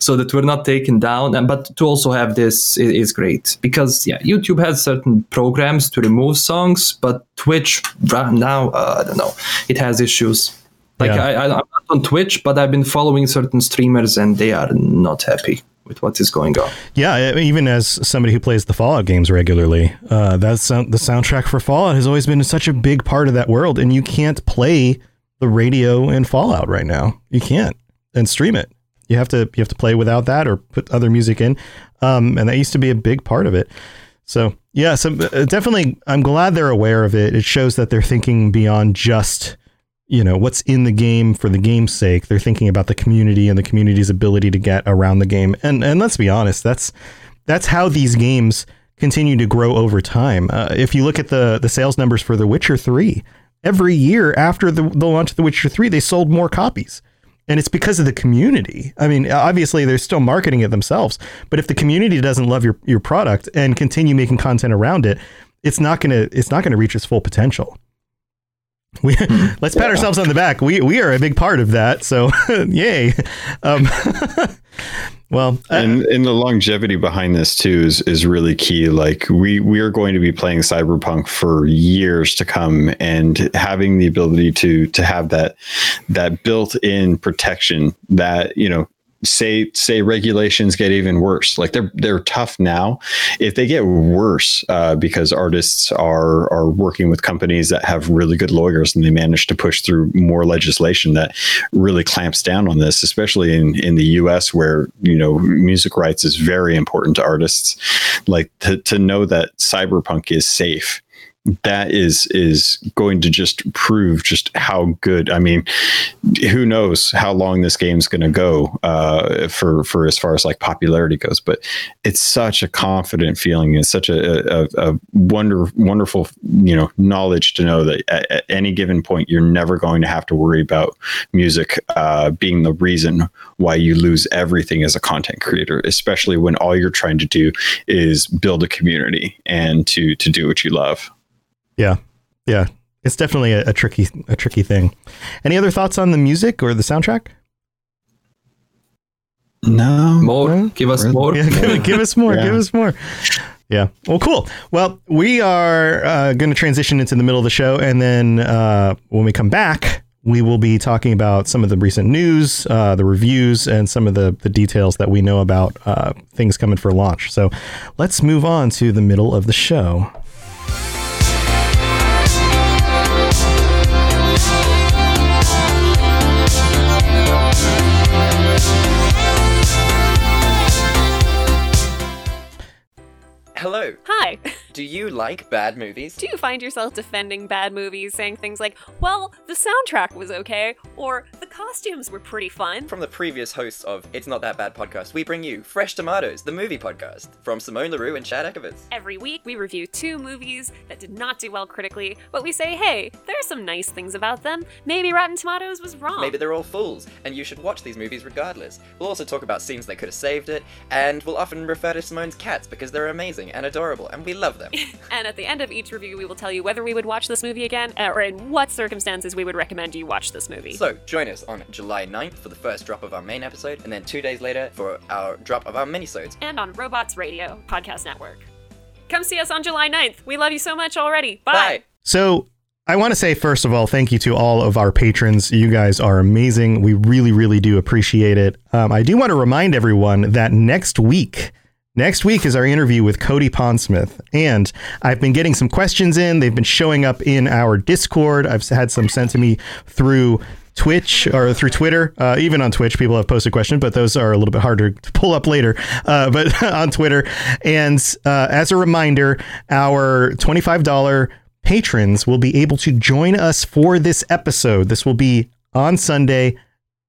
so that we're not taken down. And but to also have this i- is great. Because yeah youtube has certain programs to remove songs but twitch right now uh, i don't know. It has issues. Like Yeah. I, I, i'm not on twitch but i've been following certain streamers and they are not happy with what is going on. Yeah, even as somebody who plays the Fallout games regularly, uh, the soundtrack for Fallout has always been such a big part of that world, and you can't play the radio in Fallout right now. You can't and stream it. You have to you have to play without that or put other music in, um, and that used to be a big part of it. So yeah, so uh, definitely, I'm glad they're aware of it. It shows that they're thinking beyond just you know what's in the game for the game's sake. They're thinking about the community and the community's ability to get around the game. And and let's be honest, that's that's how these games continue to grow over time. Uh, if you look at the the sales numbers for The Witcher Three, every year after the, the launch of The Witcher Three, they sold more copies. And it's because of the community. I mean, obviously they're still marketing it themselves, but if the community doesn't love your, your product and continue making content around it, it's not gonna it's not gonna reach its full potential. We let's pat ourselves on the back. We we are a big part of that. So *laughs* yay. Um, *laughs* well, uh, and and the longevity behind this too is is really key like we we are going to be playing cyberpunk for years to come and having the ability to to have that that built-in protection that you know say say regulations get even worse like they're they're tough now. If they get worse uh, because artists are are working with companies that have really good lawyers and they manage to push through more legislation that really clamps down on this especially in in the US where you know music rights is very important to artists like to, to know that cyberpunk is safe that is is going to just prove just how good. I mean, who knows how long this game's going to go uh, for for as far as like popularity goes. But it's such a confident feeling. It's such a, a, a wonder wonderful you know knowledge to know that at, at, any given point you're never going to have to worry about music uh, being the reason why you lose everything as a content creator, especially when all you're trying to do is build a community and to to do what you love. Yeah, yeah, it's definitely a, a, tricky a tricky thing. Any other thoughts on the music or the soundtrack? No, more. No? Give us more. Yeah, give, give, us more. Yeah. Give us more. Yeah. Well, cool. Well, we are uh, going to transition into the middle of the show, and then uh, when we come back, we will be talking about some of the recent news, uh, the reviews, and some of the, the details that we know about uh, things coming for launch. So let's move on to the middle of the show. Hello. Do you like bad movies? Do you find yourself defending bad movies, saying things like, well, the soundtrack was okay, or the costumes were pretty fun? From the previous hosts of It's Not That Bad podcast, we bring you Fresh Tomatoes, the movie podcast, from Simone LaRue and Chad Ekovitz. Every week, we review two movies that did not do well critically, but we say, hey, there are some nice things about them. Maybe Rotten Tomatoes was wrong. Maybe they're all fools, and you should watch these movies regardless. We'll also talk about scenes that could have saved it, and we'll often refer to Simone's cats because they're amazing and adorable, and we love them. *laughs* and at the end of each review, we will tell you whether we would watch this movie again, uh, or in what circumstances we would recommend you watch this movie. So, join us on July 9th for the first drop of our main episode, and then two days later for our drop of our minisodes. And on Robots Radio Podcast Network. Come see us on July 9th. We love you so much already. Bye. Bye. So, I want to say, first of all, thank you to all of our patrons. You guys are amazing. We really, really do appreciate it. Um, I do want to remind everyone that next week, Next week is our interview with Cody Pondsmith, and I've been getting some questions in. They've been showing up in our Discord. I've had some sent to me through Twitch or through Twitter. Uh, even on Twitch, people have posted questions, but those are a little bit harder to pull up later. Uh, *laughs* but on Twitter, and uh, as a reminder, our twenty-five dollar patrons will be able to join us for this episode. This will be on Sunday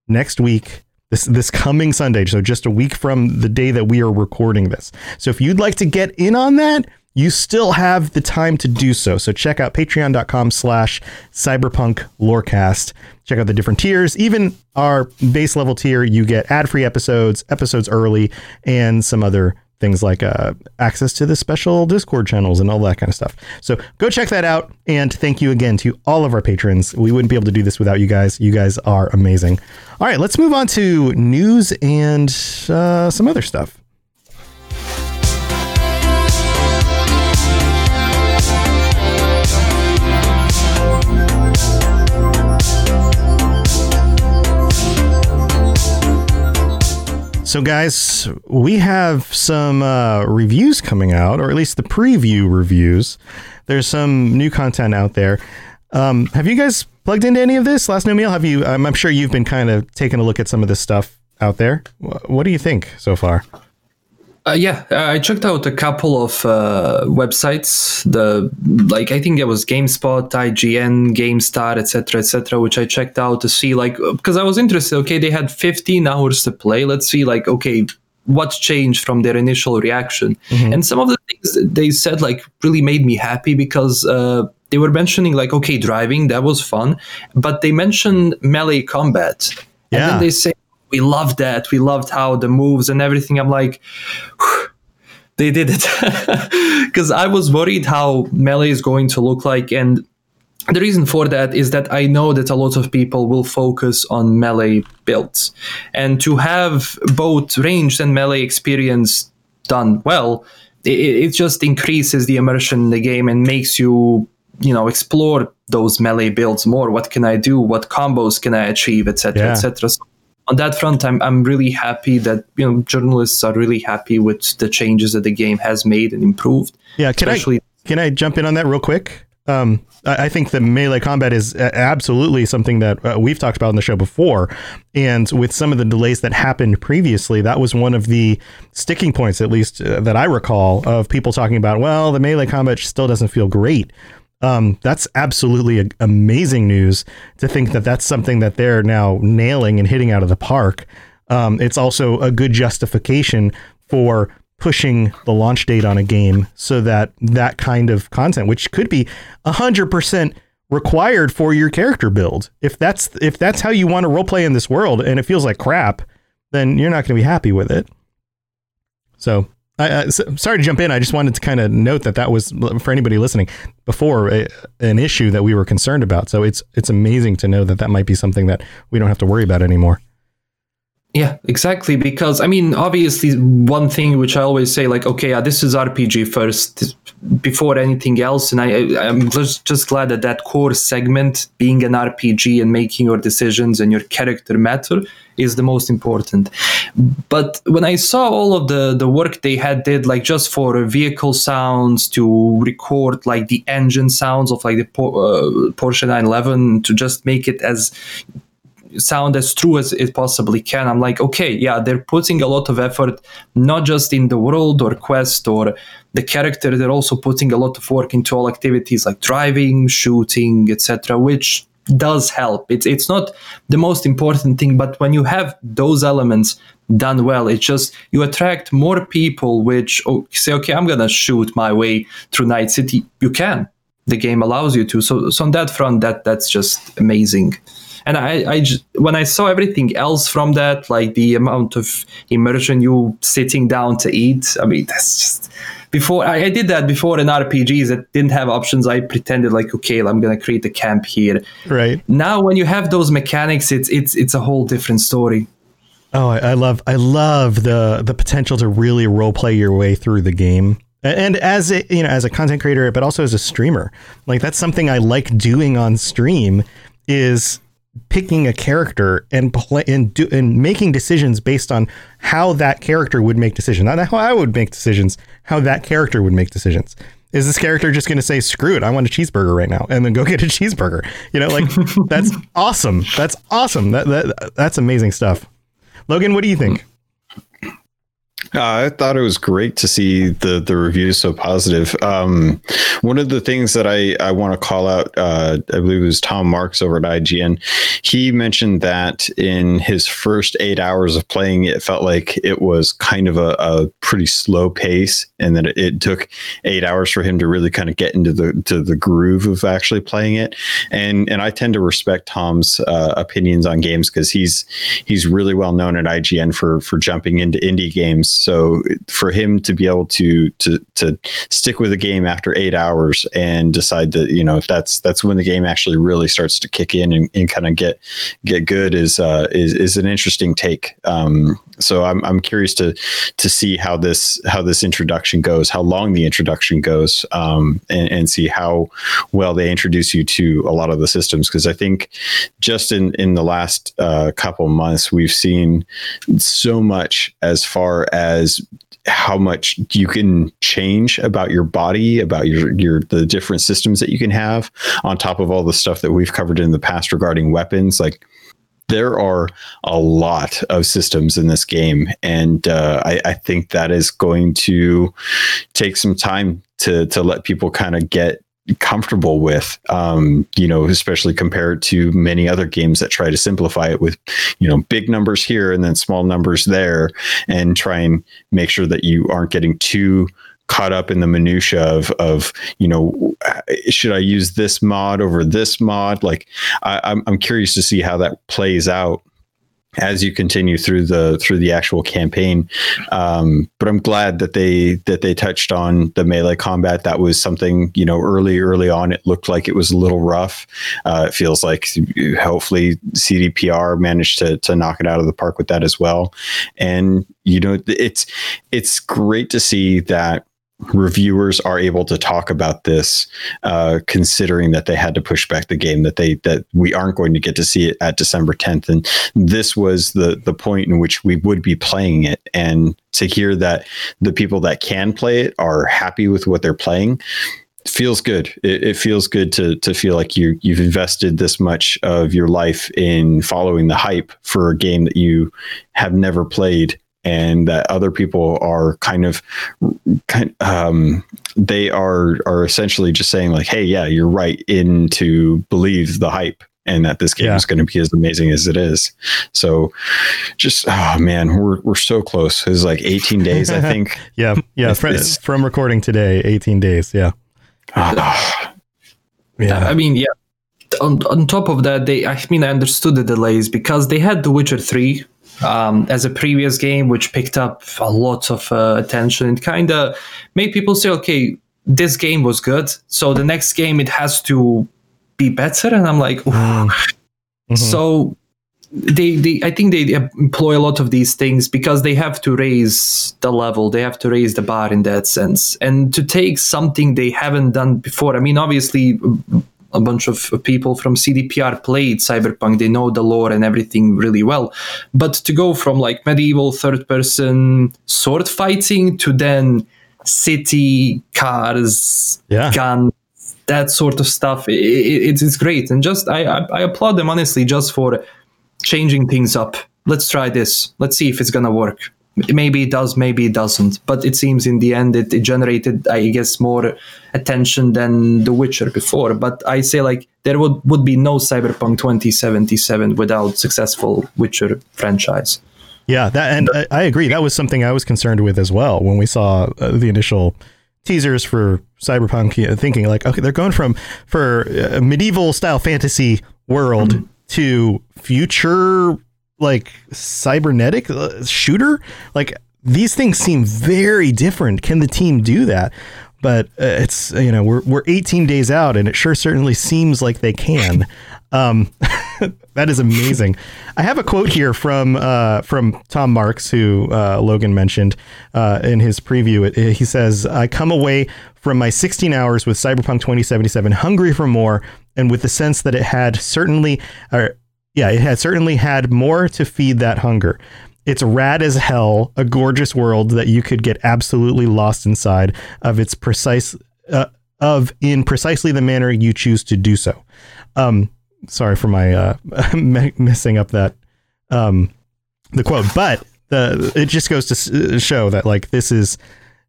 next week this this coming Sunday, so just a week from the day that we are recording this. So if you'd like to get in on that, you still have the time to do so. So check out patreon.com slash cyberpunk lorecast. Check out the different tiers. Even our base level tier, you get ad-free episodes, episodes early, and some other things like uh, access to the special Discord channels and all that kind of stuff. So go check that out. And thank you again to all of our patrons. We wouldn't be able to do this without you guys. You guys are amazing. All right, let's move on to news and uh, some other stuff. So, guys, we have some uh, reviews coming out, or at least the preview reviews. There's some new content out there. Um, have you guys plugged into any of this? Last Known Meal, have you? I'm, I'm sure you've been kind of taking a look at some of this stuff out there. Wh- What do you think so far? Uh, yeah, uh, I checked out a couple of uh, websites. The like, I think it was GameSpot, IGN, GameStar, etc., etc., which I checked out to see like because I was interested. Okay, they had 15 hours to play. Let's see, like, okay, what changed from their initial reaction? And some of the things that they said like really made me happy because uh, they were mentioning like, okay, driving that was fun, but they mentioned melee combat, and Yeah. then they say we loved that. We loved how the moves and everything. I'm like, they did it *laughs* because I was worried how melee is going to look like, and the reason for that is that I know that a lot of people will focus on melee builds, and to have both ranged and melee experience done well, it, it just increases the immersion in the game and makes you you know explore those melee builds more. What can I do? What combos can I achieve, etc., Yeah. etc. So on that front, I'm I'm really happy that you know journalists are really happy with the changes that the game has made and improved. Yeah, can Especially- I can I jump in on that real quick? Um, I, I think the melee combat is absolutely something that uh, we've talked about in the show before, and with some of the delays that happened previously, that was one of the sticking points, at least uh, that I recall, of people talking about. Well, the melee combat still doesn't feel great. Um, that's absolutely a- amazing news to think that that's something that they're now nailing and hitting out of the park. Um, it's also a good justification for pushing the launch date on a game so that that kind of content, which could be hundred percent required for your character build, if that's if that's how you want to roleplay in this world and it feels like crap, then you're not going to be happy with it. So. I, so- sorry to jump in. I just wanted to kind of note that that was for anybody listening before a, an issue that we were concerned about. So it's it's amazing to know that that might be something that we don't have to worry about anymore. Yeah, exactly. Because I mean, obviously, one thing which I always say, like, okay, uh, this is RPG first before anything else, and I, I'm just just glad that that core segment, being an RPG and making your decisions and your character matter, is the most important. But when I saw all of the the work they had did, like just for vehicle sounds to record like the engine sounds of like the uh, Porsche 911 to just make it as sound as true as it possibly can. I'm like, okay, yeah, they're putting a lot of effort, not just in the world or quest or the character. They're also putting a lot of work into all activities like driving, shooting, etc., which does help. It's it's not the most important thing, but when you have those elements done well, it just you attract more people. Which oh, say, okay, I'm gonna shoot my way through Night City. You can. The game allows you to. So, so on that front, that that's just amazing. And I, I j- when I saw everything else from that, like the amount of immersion, you sitting down to eat. I mean, that's just before I, I did that before in RPGs that didn't have options. I pretended like, okay, I'm gonna create a camp here. Right. Now, when you have those mechanics, it's it's it's a whole different story. Oh, I, I love I love the the potential to really role play your way through the game. And as a you know, as a content creator, but also as a streamer, like that's something I like doing on stream is picking a character and play and do and making decisions based on how that character would make decisions, not how I would make decisions, how that character would make decisions. Is this character just going to say screw it? I want a cheeseburger right now, and then go *laughs* get a cheeseburger? You know, like that's *laughs* awesome. That's awesome. That, that that's amazing stuff. Logan, what do you think? Uh, I thought it was great to see the the reviews so positive. Um, one of the things that I, I want to call out, uh, I believe it was Tom Marks over at IGN. He mentioned that in his first eight hours of playing, it felt like it was kind of a, a pretty slow pace, and that it, took eight hours for him to really kind of get into the to the groove of actually playing it. And and I tend to respect Tom's uh, opinions on games because he's he's really well known at IGN for for jumping into indie games So for him to be able to to to stick with the game after eight hours and decide that you know if that's that's when the game actually really starts to kick in and, and kind of get get good is uh, is is an interesting take. Um, so I'm I'm curious to to see how this how this introduction goes, how long the introduction goes, um, and, and see how well they introduce you to a lot of the systems. Because I think just in in the last uh, couple months, we've seen so much as far as how much you can change about your body, about your your the different systems that you can have, on top of all the stuff that we've covered in the past regarding weapons, like there are a lot of systems in this game, and uh, I, I, think that is going to take some time to to let people kind of get comfortable with um, you know especially compared to many other games that try to simplify it with you know big numbers here and then small numbers there and try and make sure that you aren't getting too caught up in the minutia of of you know should I use this mod over this mod? Like I, I'm I'm curious to see how that plays out as you continue through the through the actual campaign. Um, but I'm glad that they that they touched on the melee combat. That was something you know early early on. It looked like it was a little rough. Uh, it feels like hopefully CDPR managed to to knock it out of the park with that as well. And you know it's it's great to see that reviewers are able to talk about this uh, considering that they had to push back the game that they that we aren't going to get to see it at December 10th and this was the the point in which we would be playing it. And to hear that the people that can play it are happy with what they're playing feels good. It, it feels good to to feel like you you've invested this much of your life in following the hype for a game that you have never played and that other people are kind of kind um, they are are essentially just saying like hey yeah you're right in to believe the hype and that this game yeah. is going to be as amazing as it is. So just oh man we're we're so close. It's like 18 days i think. *laughs* Yeah yeah from, from, recording today 18 days yeah. *sighs* Yeah. I mean yeah on, on top of that they i mean i understood the delays because they had the witcher 3 um, as a previous game, which picked up a lot of uh, attention. It kind of made people say, okay, this game was good, so the next game it has to be better. And I'm like, mm-hmm. so they, they, I think they employ a lot of these things because they have to raise the level, they have to raise the bar in that sense, and to take something they haven't done before. I mean, obviously a bunch of people from CDPR played Cyberpunk. They know the lore and everything really well. But to go from like medieval third person sword fighting to then city cars, yeah. guns, that sort of stuff, it, it, it's great. And just I, I, I applaud them honestly just for changing things up. Let's try this. Let's see if it's gonna work maybe it does maybe it doesn't. But it seems in the end it, it, generated i guess more attention than the witcher before. But i say like there would, would be no cyberpunk 2077 without successful witcher franchise. Yeah that and I, I agree. That was something i was concerned with as well when we saw uh, the initial teasers for cyberpunk you know, thinking like okay they're going from for a medieval style fantasy world mm-hmm. to future like cybernetic uh, shooter? Like these things seem very different. Can the team do that? But uh, it's you know we're we're 18 days out and it sure certainly seems like they can. *laughs* Um, *laughs* that is amazing. I have a quote here from uh, from tom marks who uh, logan mentioned uh, in his preview. It, he says i come away from my 16 hours with cyberpunk 2077 hungry for more and with the sense that it had certainly or yeah, it had certainly had more to feed that hunger. It's rad as hell, a gorgeous world that you could get absolutely lost inside of its precise uh, of in precisely the manner you choose to do so. Um, sorry for my uh, *laughs* messing up that um, the quote, but the it just goes to show that like this is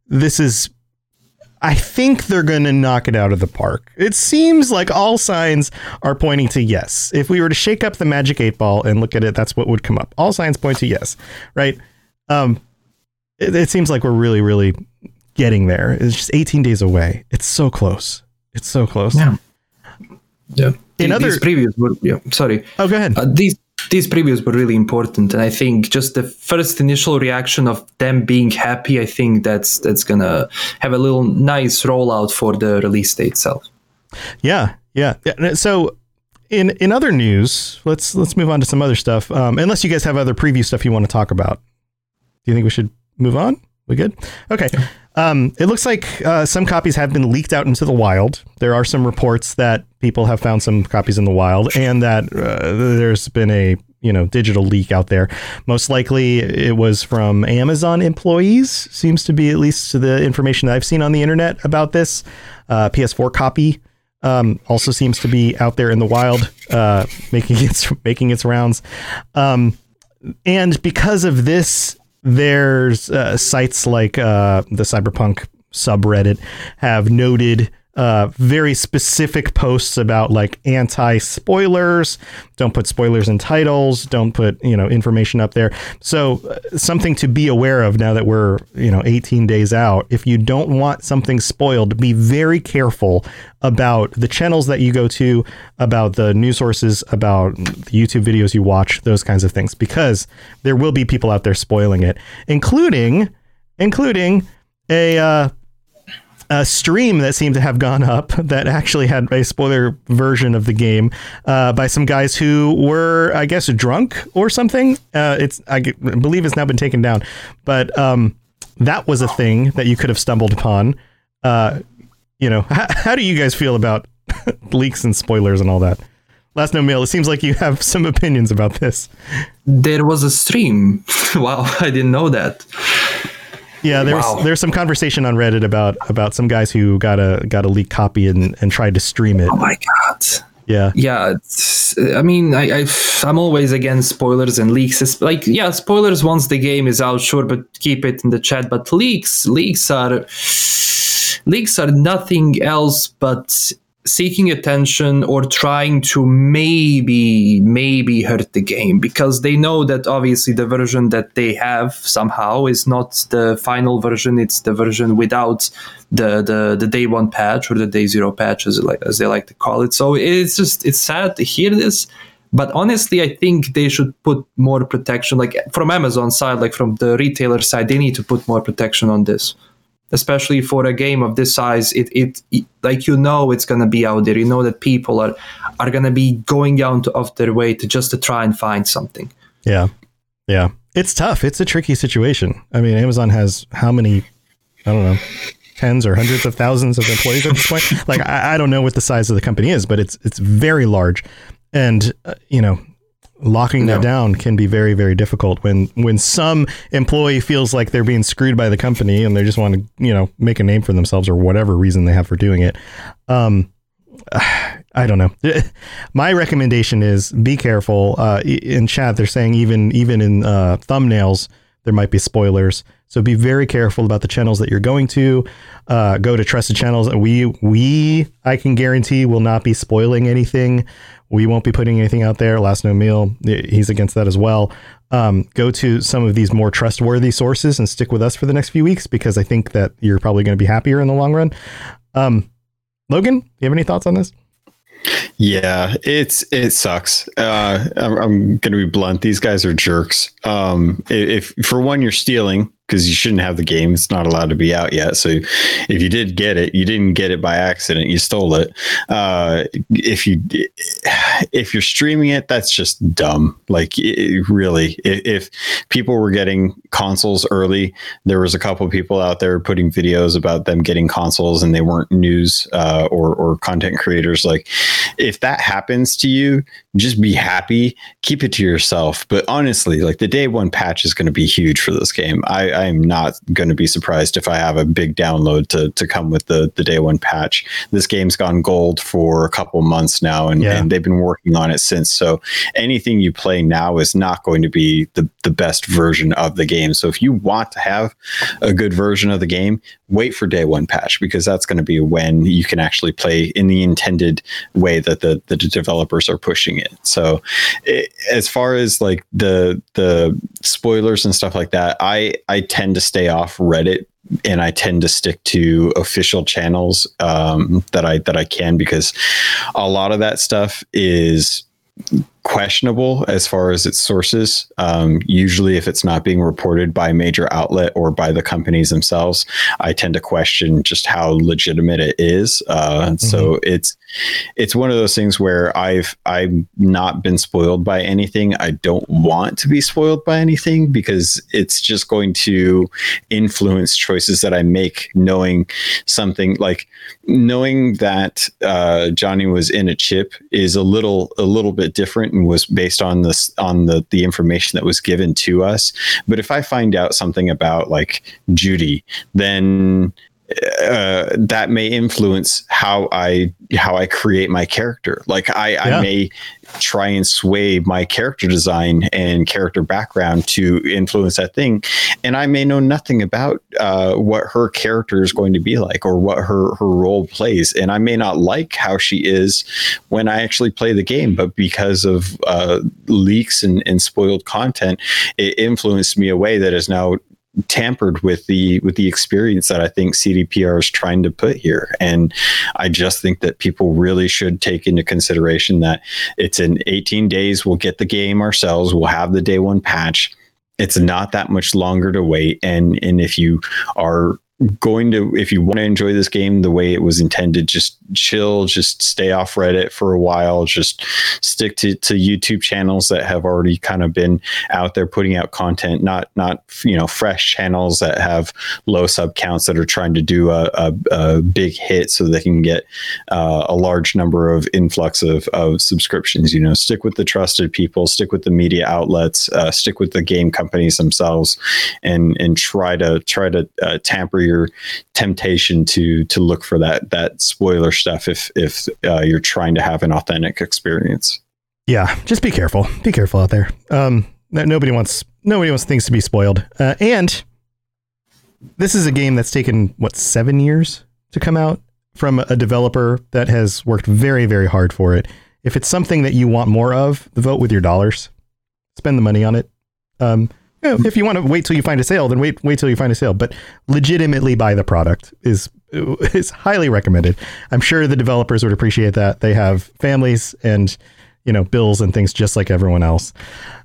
this is I think they're going to knock it out of the park. It seems like all signs are pointing to yes. If we were to shake up the magic eight ball and look at it, that's what would come up. All signs point to yes, right? Um, it, it seems like we're really, really getting there. It's just 18 days away. It's so close. It's so close. Yeah. Yeah. In these, other these previous, yeah. Sorry. Oh, go ahead. Uh, these these previews were really important, and I think just the first initial reaction of them being happy, I think that's that's gonna have a little nice rollout for the release date itself. Yeah, yeah. yeah. So in in other news, let's let's move on to some other stuff. Um, unless you guys have other preview stuff you want to talk about, do you think we should move on? We good? Okay. Um, it looks like uh, some copies have been leaked out into the wild. There are some reports that people have found some copies in the wild, and that uh, there's been a you know digital leak out there. Most likely, it was from Amazon employees. Seems to be at least the information that I've seen on the internet about this. Uh, PS4 copy um, also seems to be out there in the wild, uh, making its making its rounds. Um, and because of this, there's uh, sites like uh, the Cyberpunk subreddit have noted uh, very specific posts about like anti spoilers. Don't put spoilers in titles. Don't put you know information up there. So uh, something to be aware of now that we're you know 18 days out. If you don't want something spoiled, be very careful about the channels that you go to, about the news sources, about the YouTube videos you watch, those kinds of things, because there will be people out there spoiling it, including including a uh, a stream that seemed to have gone up *laughs* that actually had a spoiler version of the game uh, by some guys who were, I guess, drunk or something. Uh, it's I believe it's now been taken down, but um, that was a thing that you could have stumbled upon. Uh, you know, how, how do you guys feel about *laughs* leaks and spoilers and all that? Last Known Meal. It seems like you have *laughs* some opinions about this. There was a stream. wow, I didn't know that. Yeah, there's Wow. there's some conversation on Reddit about about some guys who got a got a leak copy and, and tried to stream it. Oh my god. Yeah. Yeah, I mean, I, I I'm always against spoilers and leaks. It's like, yeah, spoilers once the game is out, sure, but keep it in the chat. But leaks, leaks are leaks are nothing else but seeking attention or trying to maybe maybe hurt the game because they know that obviously the version that they have somehow is not the final version it's the version without the the, the day one patch or the day zero patch as, like, as they like to call it. So it's just it's sad to hear this but honestly i think they should put more protection like from amazon side like from the retailer side they need to put more protection on this especially for a game of this size it, it, it like you know it's going to be out there you know that people are are going to be going out of their way to just to try and find something Yeah. Yeah. It's tough. It's a tricky situation. I mean, Amazon has how many, I don't know, tens or hundreds of thousands of employees at this point. Like, I, I don't know what the size of the company is, but it's, it's very large. And, uh, you know, locking that down can be very, very difficult when, when some employee feels like they're being screwed by the company and they just want to, you know, make a name for themselves or whatever reason they have for doing it. Um, *sighs* I don't know. *laughs* My recommendation is be careful. Uh, in chat, they're saying even even in uh, thumbnails there might be spoilers. So be very careful about the channels that you're going to. Uh, go to trusted channels. We we I can guarantee will not be spoiling anything. We won't be putting anything out there. Last Known Meal. He's against that as well. Um, go to some of these more trustworthy sources and stick with us for the next few weeks because I think that you're probably going to be happier in the long run. Um, Logan, do you have any thoughts on this? Yeah, it's it sucks. Uh, I'm, I'm going to be blunt. These guys are jerks. Um, i- if, for one, you're stealing because you shouldn't have the game. It's not allowed to be out yet. So if you did get it, you didn't get it by accident. You stole it. Uh, if you if you're streaming it, that's just dumb. Like it, really, if, people were getting consoles early, there was a couple of people out there putting videos about them getting consoles, and they weren't news uh, or or content creators. Like if that happens to you, just be happy. Keep it to yourself. But honestly, like the day one patch is going to be huge for this game. I, I am not going to be surprised if I have a big download to to come with the the day one patch. This game's gone gold for a couple months now, and, Yeah. and they've been working on it since. So anything you play now is not going to be the the best version of the game. So if you want to have a good version of the game, wait for day one patch because that's going to be when you can actually play in the intended way that the the developers are pushing it. So it, as far as like the the spoilers and stuff like that, I I tend to stay off Reddit and I tend to stick to official channels um, that I that I can because a lot of that stuff is questionable as far as its sources. Um, usually, if it's not being reported by a major outlet or by the companies themselves, I tend to question just how legitimate it is. Uh, mm-hmm. So it's it's one of those things where I've I've not been spoiled by anything. I don't want to be spoiled by anything because it's just going to influence choices that I make, knowing something like knowing that uh, Johnny was in a chip is a little a little bit different was based on this on the the information that was given to us. But if I find out something about like Judy, then uh, that may influence how I how I create my character. Like I, yeah. I may try and sway my character design and character background to influence that thing, and I may know nothing about uh, what her character is going to be like or what her her role plays, and I may not like how she is when I actually play the game. But because of uh, leaks and, and spoiled content, it influenced me a way that is now tampered with the with the experience that I think CDPR is trying to put here. And I just think that people really should take into consideration that it's in 18 days. We'll get the game ourselves. We'll have the day one patch. It's not that much longer to wait. And and if you are going to if you want to enjoy this game the way it was intended just chill just stay off reddit for a while just stick to, to youtube channels that have already kind of been out there putting out content not not you know fresh channels that have low sub counts that are trying to do a, a, a big hit so they can get uh, a large number of influx of, of subscriptions you know. Stick with the trusted people stick with the media outlets uh, stick with the game companies themselves and and try to try to uh, tamper your temptation to to look for that that spoiler stuff if if uh, you're trying to have an authentic experience. Yeah, just be careful. Be careful out there. Um, nobody wants nobody wants things to be spoiled. Uh, and this is a game that's taken what seven years to come out from a developer that has worked very very hard for it. If it's something that you want more of, vote with your dollars. Spend the money on it. Um, if you want to wait till you find a sale, then wait wait till you find a sale. But legitimately buy the product is is highly recommended. I'm sure the developers would appreciate that. They have families and you know bills and things just like everyone else.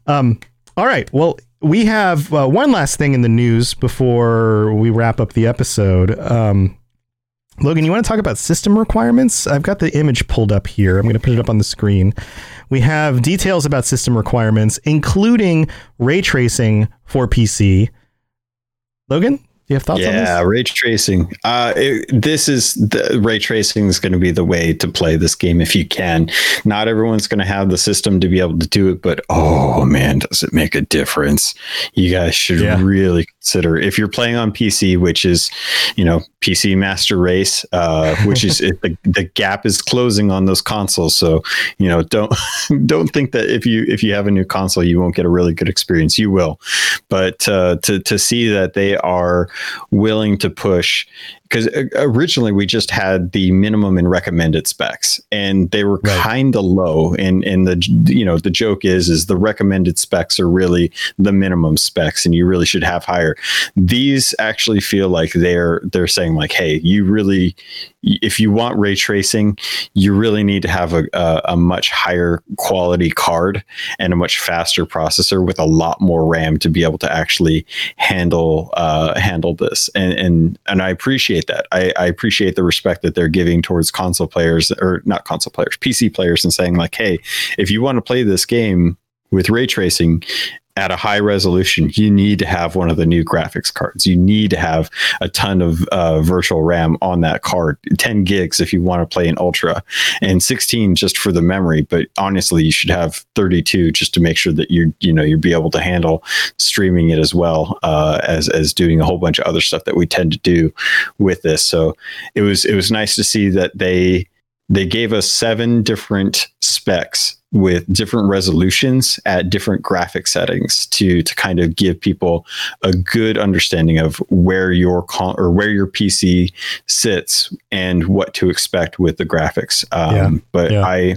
Um, all right. Well, we have uh, one last thing in the news before we wrap up the episode. Um, Logan, you want to talk about system requirements? I've got the image pulled up here. I'm going to put it up on the screen. We have details about system requirements, including ray tracing for PC. Logan? do you have thoughts yeah, on this? Yeah, ray tracing. Uh, it, this is the ray tracing is going to be the way to play this game if you can. Not everyone's going to have the system to be able to do it, but oh man, does it make a difference? You guys should yeah. really consider if you're playing on PC, which is, you know, PC Master Race, uh, which is *laughs* it, the, the gap is closing on those consoles. So you know, don't *laughs* don't think that if you if you have a new console, you won't get a really good experience. You will, but uh, to to see that they are willing to push because uh, originally we just had the minimum and recommended specs and they were right. kind of low and and the you know the joke is is the recommended specs are really the minimum specs and you really should have higher these actually feel like they're they're saying like hey you really if you want ray tracing, you really need to have a, a, a, much higher quality card and a much faster processor with a lot more RAM to be able to actually handle uh, handle this. And and and I appreciate that. I, I appreciate the respect that they're giving towards console players or not console players, PC players, and saying like, hey, if you want to play this game with ray tracing at a high resolution, you need to have one of the new graphics cards. You need to have a ton of uh, virtual RAM on that card, 10 gigs if you want to play an ultra, and 16 just for the memory. But honestly, you should have 32 just to make sure that you you know you'll be able to handle streaming it as well uh, as as doing a whole bunch of other stuff that we tend to do with this. So it was it was nice to see that they they gave us seven different specs with different resolutions at different graphic settings to to kind of give people a good understanding of where your con- or where your PC sits and what to expect with the graphics. Um, yeah. But yeah. I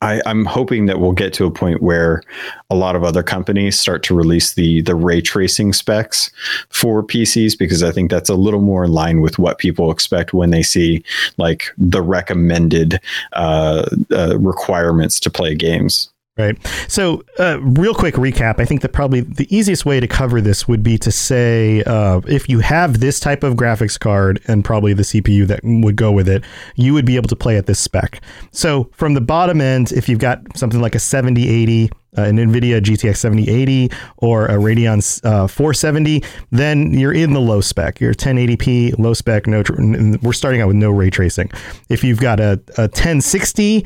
I, am hoping that we'll get to a point where a lot of other companies start to release the the ray tracing specs for PCs because I think that's a little more in line with what people expect when they see like the recommended uh, uh, requirements to play games. Right. So, uh, real quick recap. I think that probably the easiest way to cover this would be to say uh, if you have this type of graphics card and probably the CPU that would go with it, you would be able to play at this spec. So, from the bottom end, if you've got something like a 7080, uh, an NVIDIA GTX 7080 or a Radeon uh, 470, then you're in the low spec. You're 1080p, low spec, no. Tr- we're starting out with no ray tracing. If you've got a, a 1060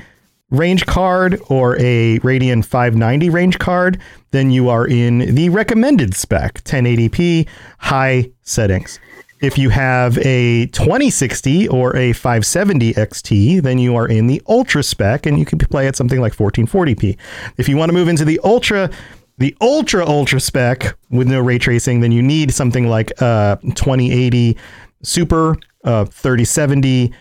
range card or a Radeon 590 range card, then you are in the recommended spec 1080p high settings. If you have a 2060 or a 570 XT, then you are in the ultra spec and you can play at something like 1440p. If you want to move into the ultra the ultra ultra spec with no ray tracing, then you need something like a 2080 Super, uh 3070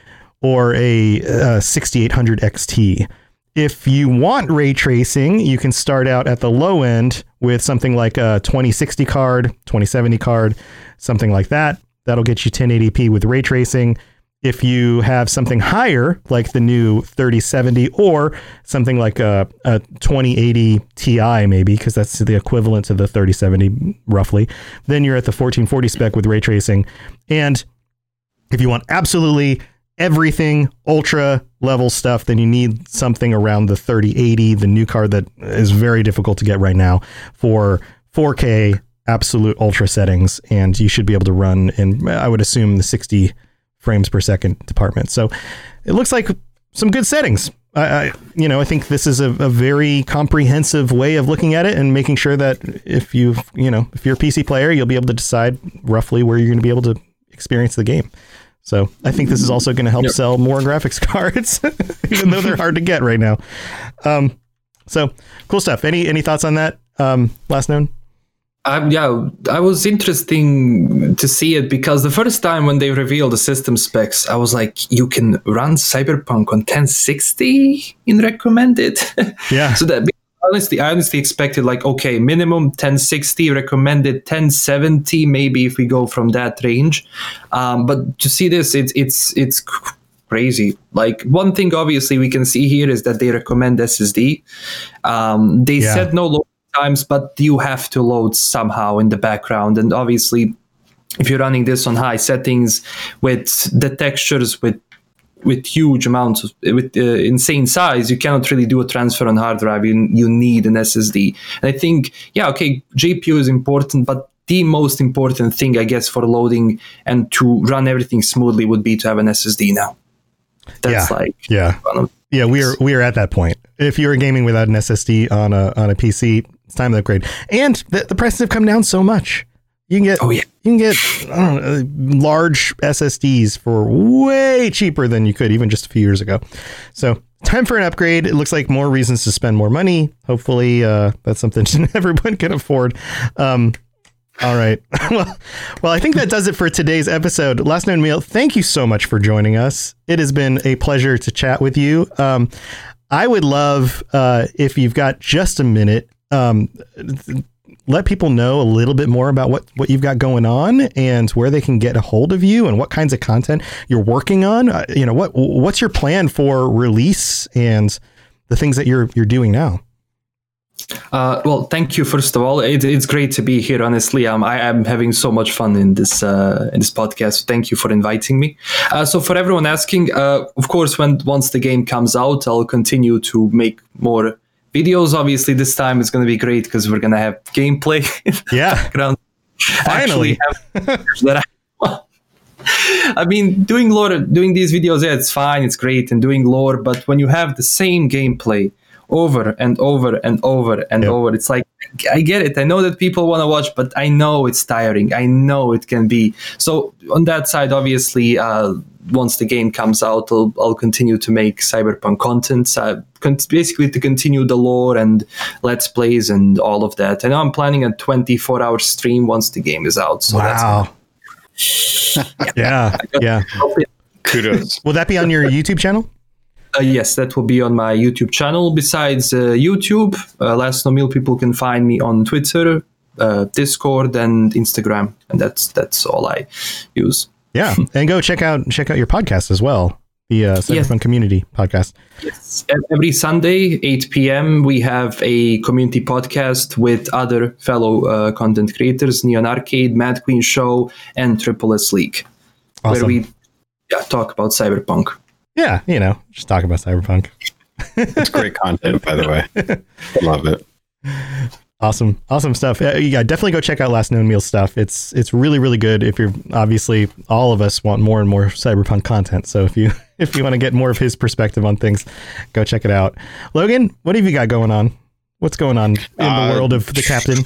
or a uh, 6800 XT if you want ray tracing, you can start out at the low end with something like a 2060 card, 2070 card, something like that. That'll get you 1080p with ray tracing. If you have something higher, like the new 3070 or something like a, a 2080 Ti, maybe, because that's the equivalent to the 3070 roughly, then you're at the 1440 spec with ray tracing. And if you want absolutely everything ultra level stuff, then you need something around the 3080, the new card that is very difficult to get right now for 4K absolute ultra settings, and you should be able to run in, I would assume, the 60 frames per second department. So it looks like some good settings. I, I you know, I think this is a, a very comprehensive way of looking at it and making sure that if you, you know, if you're a PC player, you'll be able to decide roughly where you're going to be able to experience the game. So I think this is also going to help yep. sell more graphics *laughs* cards, even though they're hard to get right now. Um, so cool stuff. Any any thoughts on that? Um, last known. Um, yeah, I was interesting to see it because the first time when they revealed the system specs, I was like, you can run Cyberpunk on 1060 in recommended. *laughs* Yeah. so that honestly, I honestly expected like okay, minimum 1060, recommended 1070, maybe if we go from that range. Um, but to see this, it's it's it's crazy. Like one thing, obviously, we can see here is that they recommend SSD. Um, they yeah. said no load times, but you have to load somehow in the background, and obviously. If you're running this on high settings with the textures, with with huge amounts of with uh, insane size you cannot really do a transfer on hard drive. You, you need an ssd and i think yeah okay gpu is important but the most important thing i guess for loading and to run everything smoothly would be to have an ssd now. That's yeah. like yeah. yeah we are we are at that point. If you're gaming without an ssd on a on a pc it's time to upgrade. And the, the prices have come down so much you can get oh yeah you can get know, large SSDs for way cheaper than you could even just a few years ago. So time for an upgrade. It looks like more reasons to spend more money. Hopefully, uh, that's something *laughs* everyone can afford. Um, all right. *laughs* well, well, I think that does it for today's episode. Last known meal. Thank you so much for joining us. It has been a pleasure to chat with you. Um, I would love uh, if you've got just a minute. Um, let people know a little bit more about what, what you've got going on and where they can get a hold of you and what kinds of content you're working on. Uh, you know, what what's your plan for release and the things that you're you're doing now? Uh, well, thank you. First of all, it, it's great to be here. Honestly, um, I am having so much fun in this uh, in this podcast. Thank you for inviting me. Uh, so, for everyone asking, uh, of course, when once the game comes out, I'll continue to make more videos obviously this time is going to be great because we're going to have gameplay *laughs* yeah background. finally I, *laughs* I mean doing lore doing these videos yeah it's fine it's great and doing lore but when you have the same gameplay over and over and over and yep. over it's like i get it i know that people want to watch but i know it's tiring i know it can be so on that side obviously uh, once the game comes out, I'll, I'll continue to make cyberpunk content, uh, con- basically to continue the lore and let's plays and all of that. And I'm planning a 24 hour stream once the game is out. So wow. *laughs* yeah, yeah. Kudos. Will that be on your YouTube channel? Uh, yes, that will be on my YouTube channel. Besides uh, YouTube, uh, Last Known Meal people can find me on Twitter, uh, Discord, and Instagram, and that's that's all I use. Yeah, *laughs* and go check out check out your podcast as well. the uh, Cyberpunk Yes. Community podcast. Yes. Every Sunday, 8 p.m., we have a community podcast with other fellow uh, content creators, Neon Arcade, Mad Queen Show, and Triple S League, where we yeah, talk about cyberpunk. Yeah, you know, just talk about Cyberpunk. It's great content, by the way. *laughs* Love it. Awesome, awesome stuff. Yeah, definitely go check out Last Known Meal stuff. It's it's really really good. If you're obviously all of us want more and more cyberpunk content. So if you *laughs* if you want to get more of his perspective on things, go check it out. Logan, what have you got going on? What's going on in the Uh, world of the captain?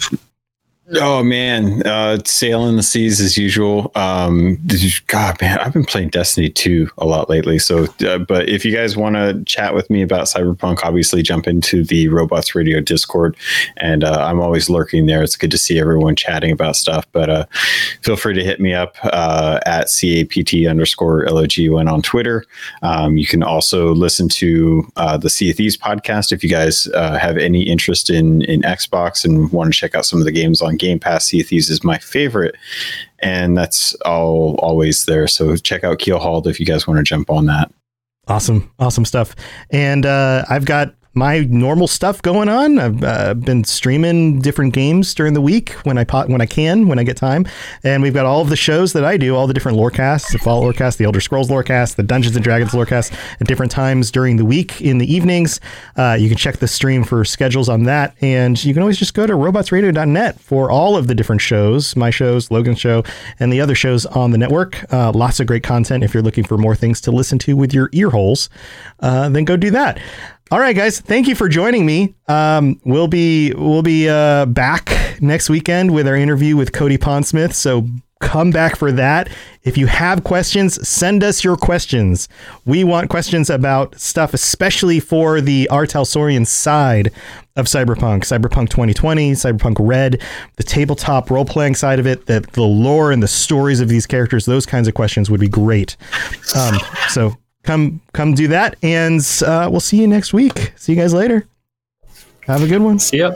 Oh man, uh, sailing the seas as usual. Um, God, man, I've been playing Destiny 2 a lot lately. So, uh, but if you guys want to chat with me about Cyberpunk, obviously jump into the Robots Radio Discord, and uh, I'm always lurking there. It's good to see everyone chatting about stuff. But uh, feel free to hit me up uh, at capt underscore logun on Twitter. Um, you can also listen to uh, the Sea of Thieves podcast if you guys uh, have any interest in in Xbox and want to check out some of the games on Game Pass. Sea Thieves is my favorite, and that's all always there. So check out Keelhauled if you guys want to jump on that. Awesome, awesome stuff. And uh, I've got my normal stuff going on. I've uh, been streaming different games during the week when I pot when I can, when I get time. And we've got all of the shows that I do, all the different lorecasts, the Fallout lorecast, the Elder Scrolls lorecast, the Dungeons and Dragons lorecast at different times during the week in the evenings. Uh, you can check the stream for schedules on that, and you can always just go to robotsradio.net for all of the different shows, my shows, Logan's show, and the other shows on the network. Uh, lots of great content. If you're looking for more things to listen to with your ear holes, uh, then go do that. All right, guys. Thank you for joining me. Um, we'll be we'll be uh, back next weekend with our interview with Cody Pondsmith. So come back for that. If you have questions, send us your questions. We want questions about stuff, especially for the R. Talsorian side of Cyberpunk, Cyberpunk 2020, Cyberpunk Red, the tabletop role playing side of it, the, the lore and the stories of these characters. Those kinds of questions would be great. Um, so come come do that, and uh, we'll see you next week. See you guys later. Have a good one. See ya.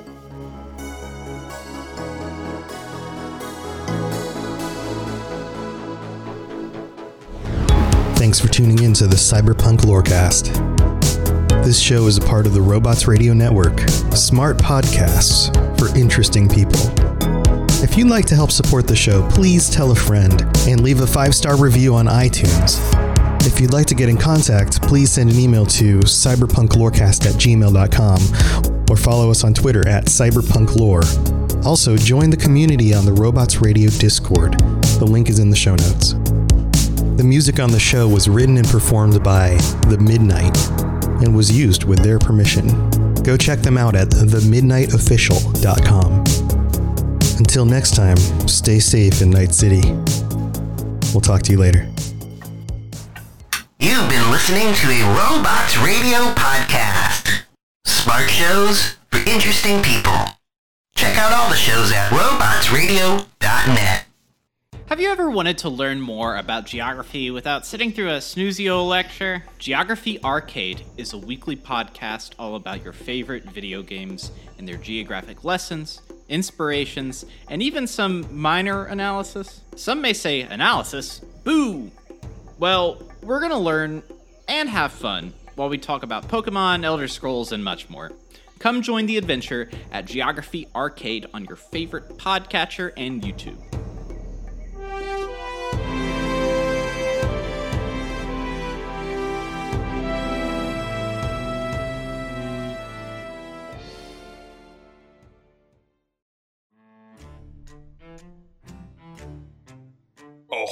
Thanks for tuning in to the Cyberpunk Lorecast. This show is a part of the Robots Radio Network, smart podcasts for interesting people. If you'd like to help support the show, please tell a friend and leave a five star review on iTunes. If you'd like to get in contact, please send an email to cyberpunklorecast at gmail.com or follow us on Twitter at cyberpunklore. Also, join the community on the Robots Radio Discord. The link is in the show notes. The music on the show was written and performed by The Midnight and was used with their permission. Go check them out at themidnightofficial.com. Until next time, stay safe in Night City. We'll talk to you later. You've been listening to a Robots Radio podcast. Smart shows for interesting people. Check out all the shows at robotsradio.net. Have you ever wanted to learn more about geography without sitting through a snoozy old lecture? Geography Arcade is a weekly podcast all about your favorite video games and their geographic lessons, inspirations, and even some minor analysis. Some may say analysis, boo! Well, we're gonna learn and have fun while we talk about Pokemon, Elder Scrolls, and much more. Come join the adventure at Geography Arcade on your favorite podcatcher and YouTube.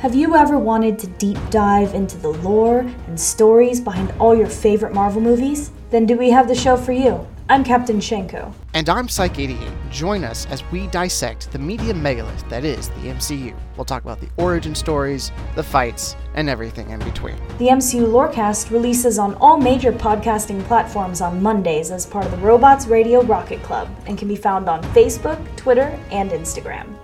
Have you ever wanted to deep dive into the lore and stories behind all your favorite Marvel movies? Then do we have the show for you? I'm Captain Shenko. And I'm Psych88. Join us as we dissect the media megalith that is the MCU. We'll talk about the origin stories, the fights, and everything in between. The MCU Lorecast releases on all major podcasting platforms on Mondays as part of the Robots Radio Rocket Club and can be found on Facebook, Twitter, and Instagram.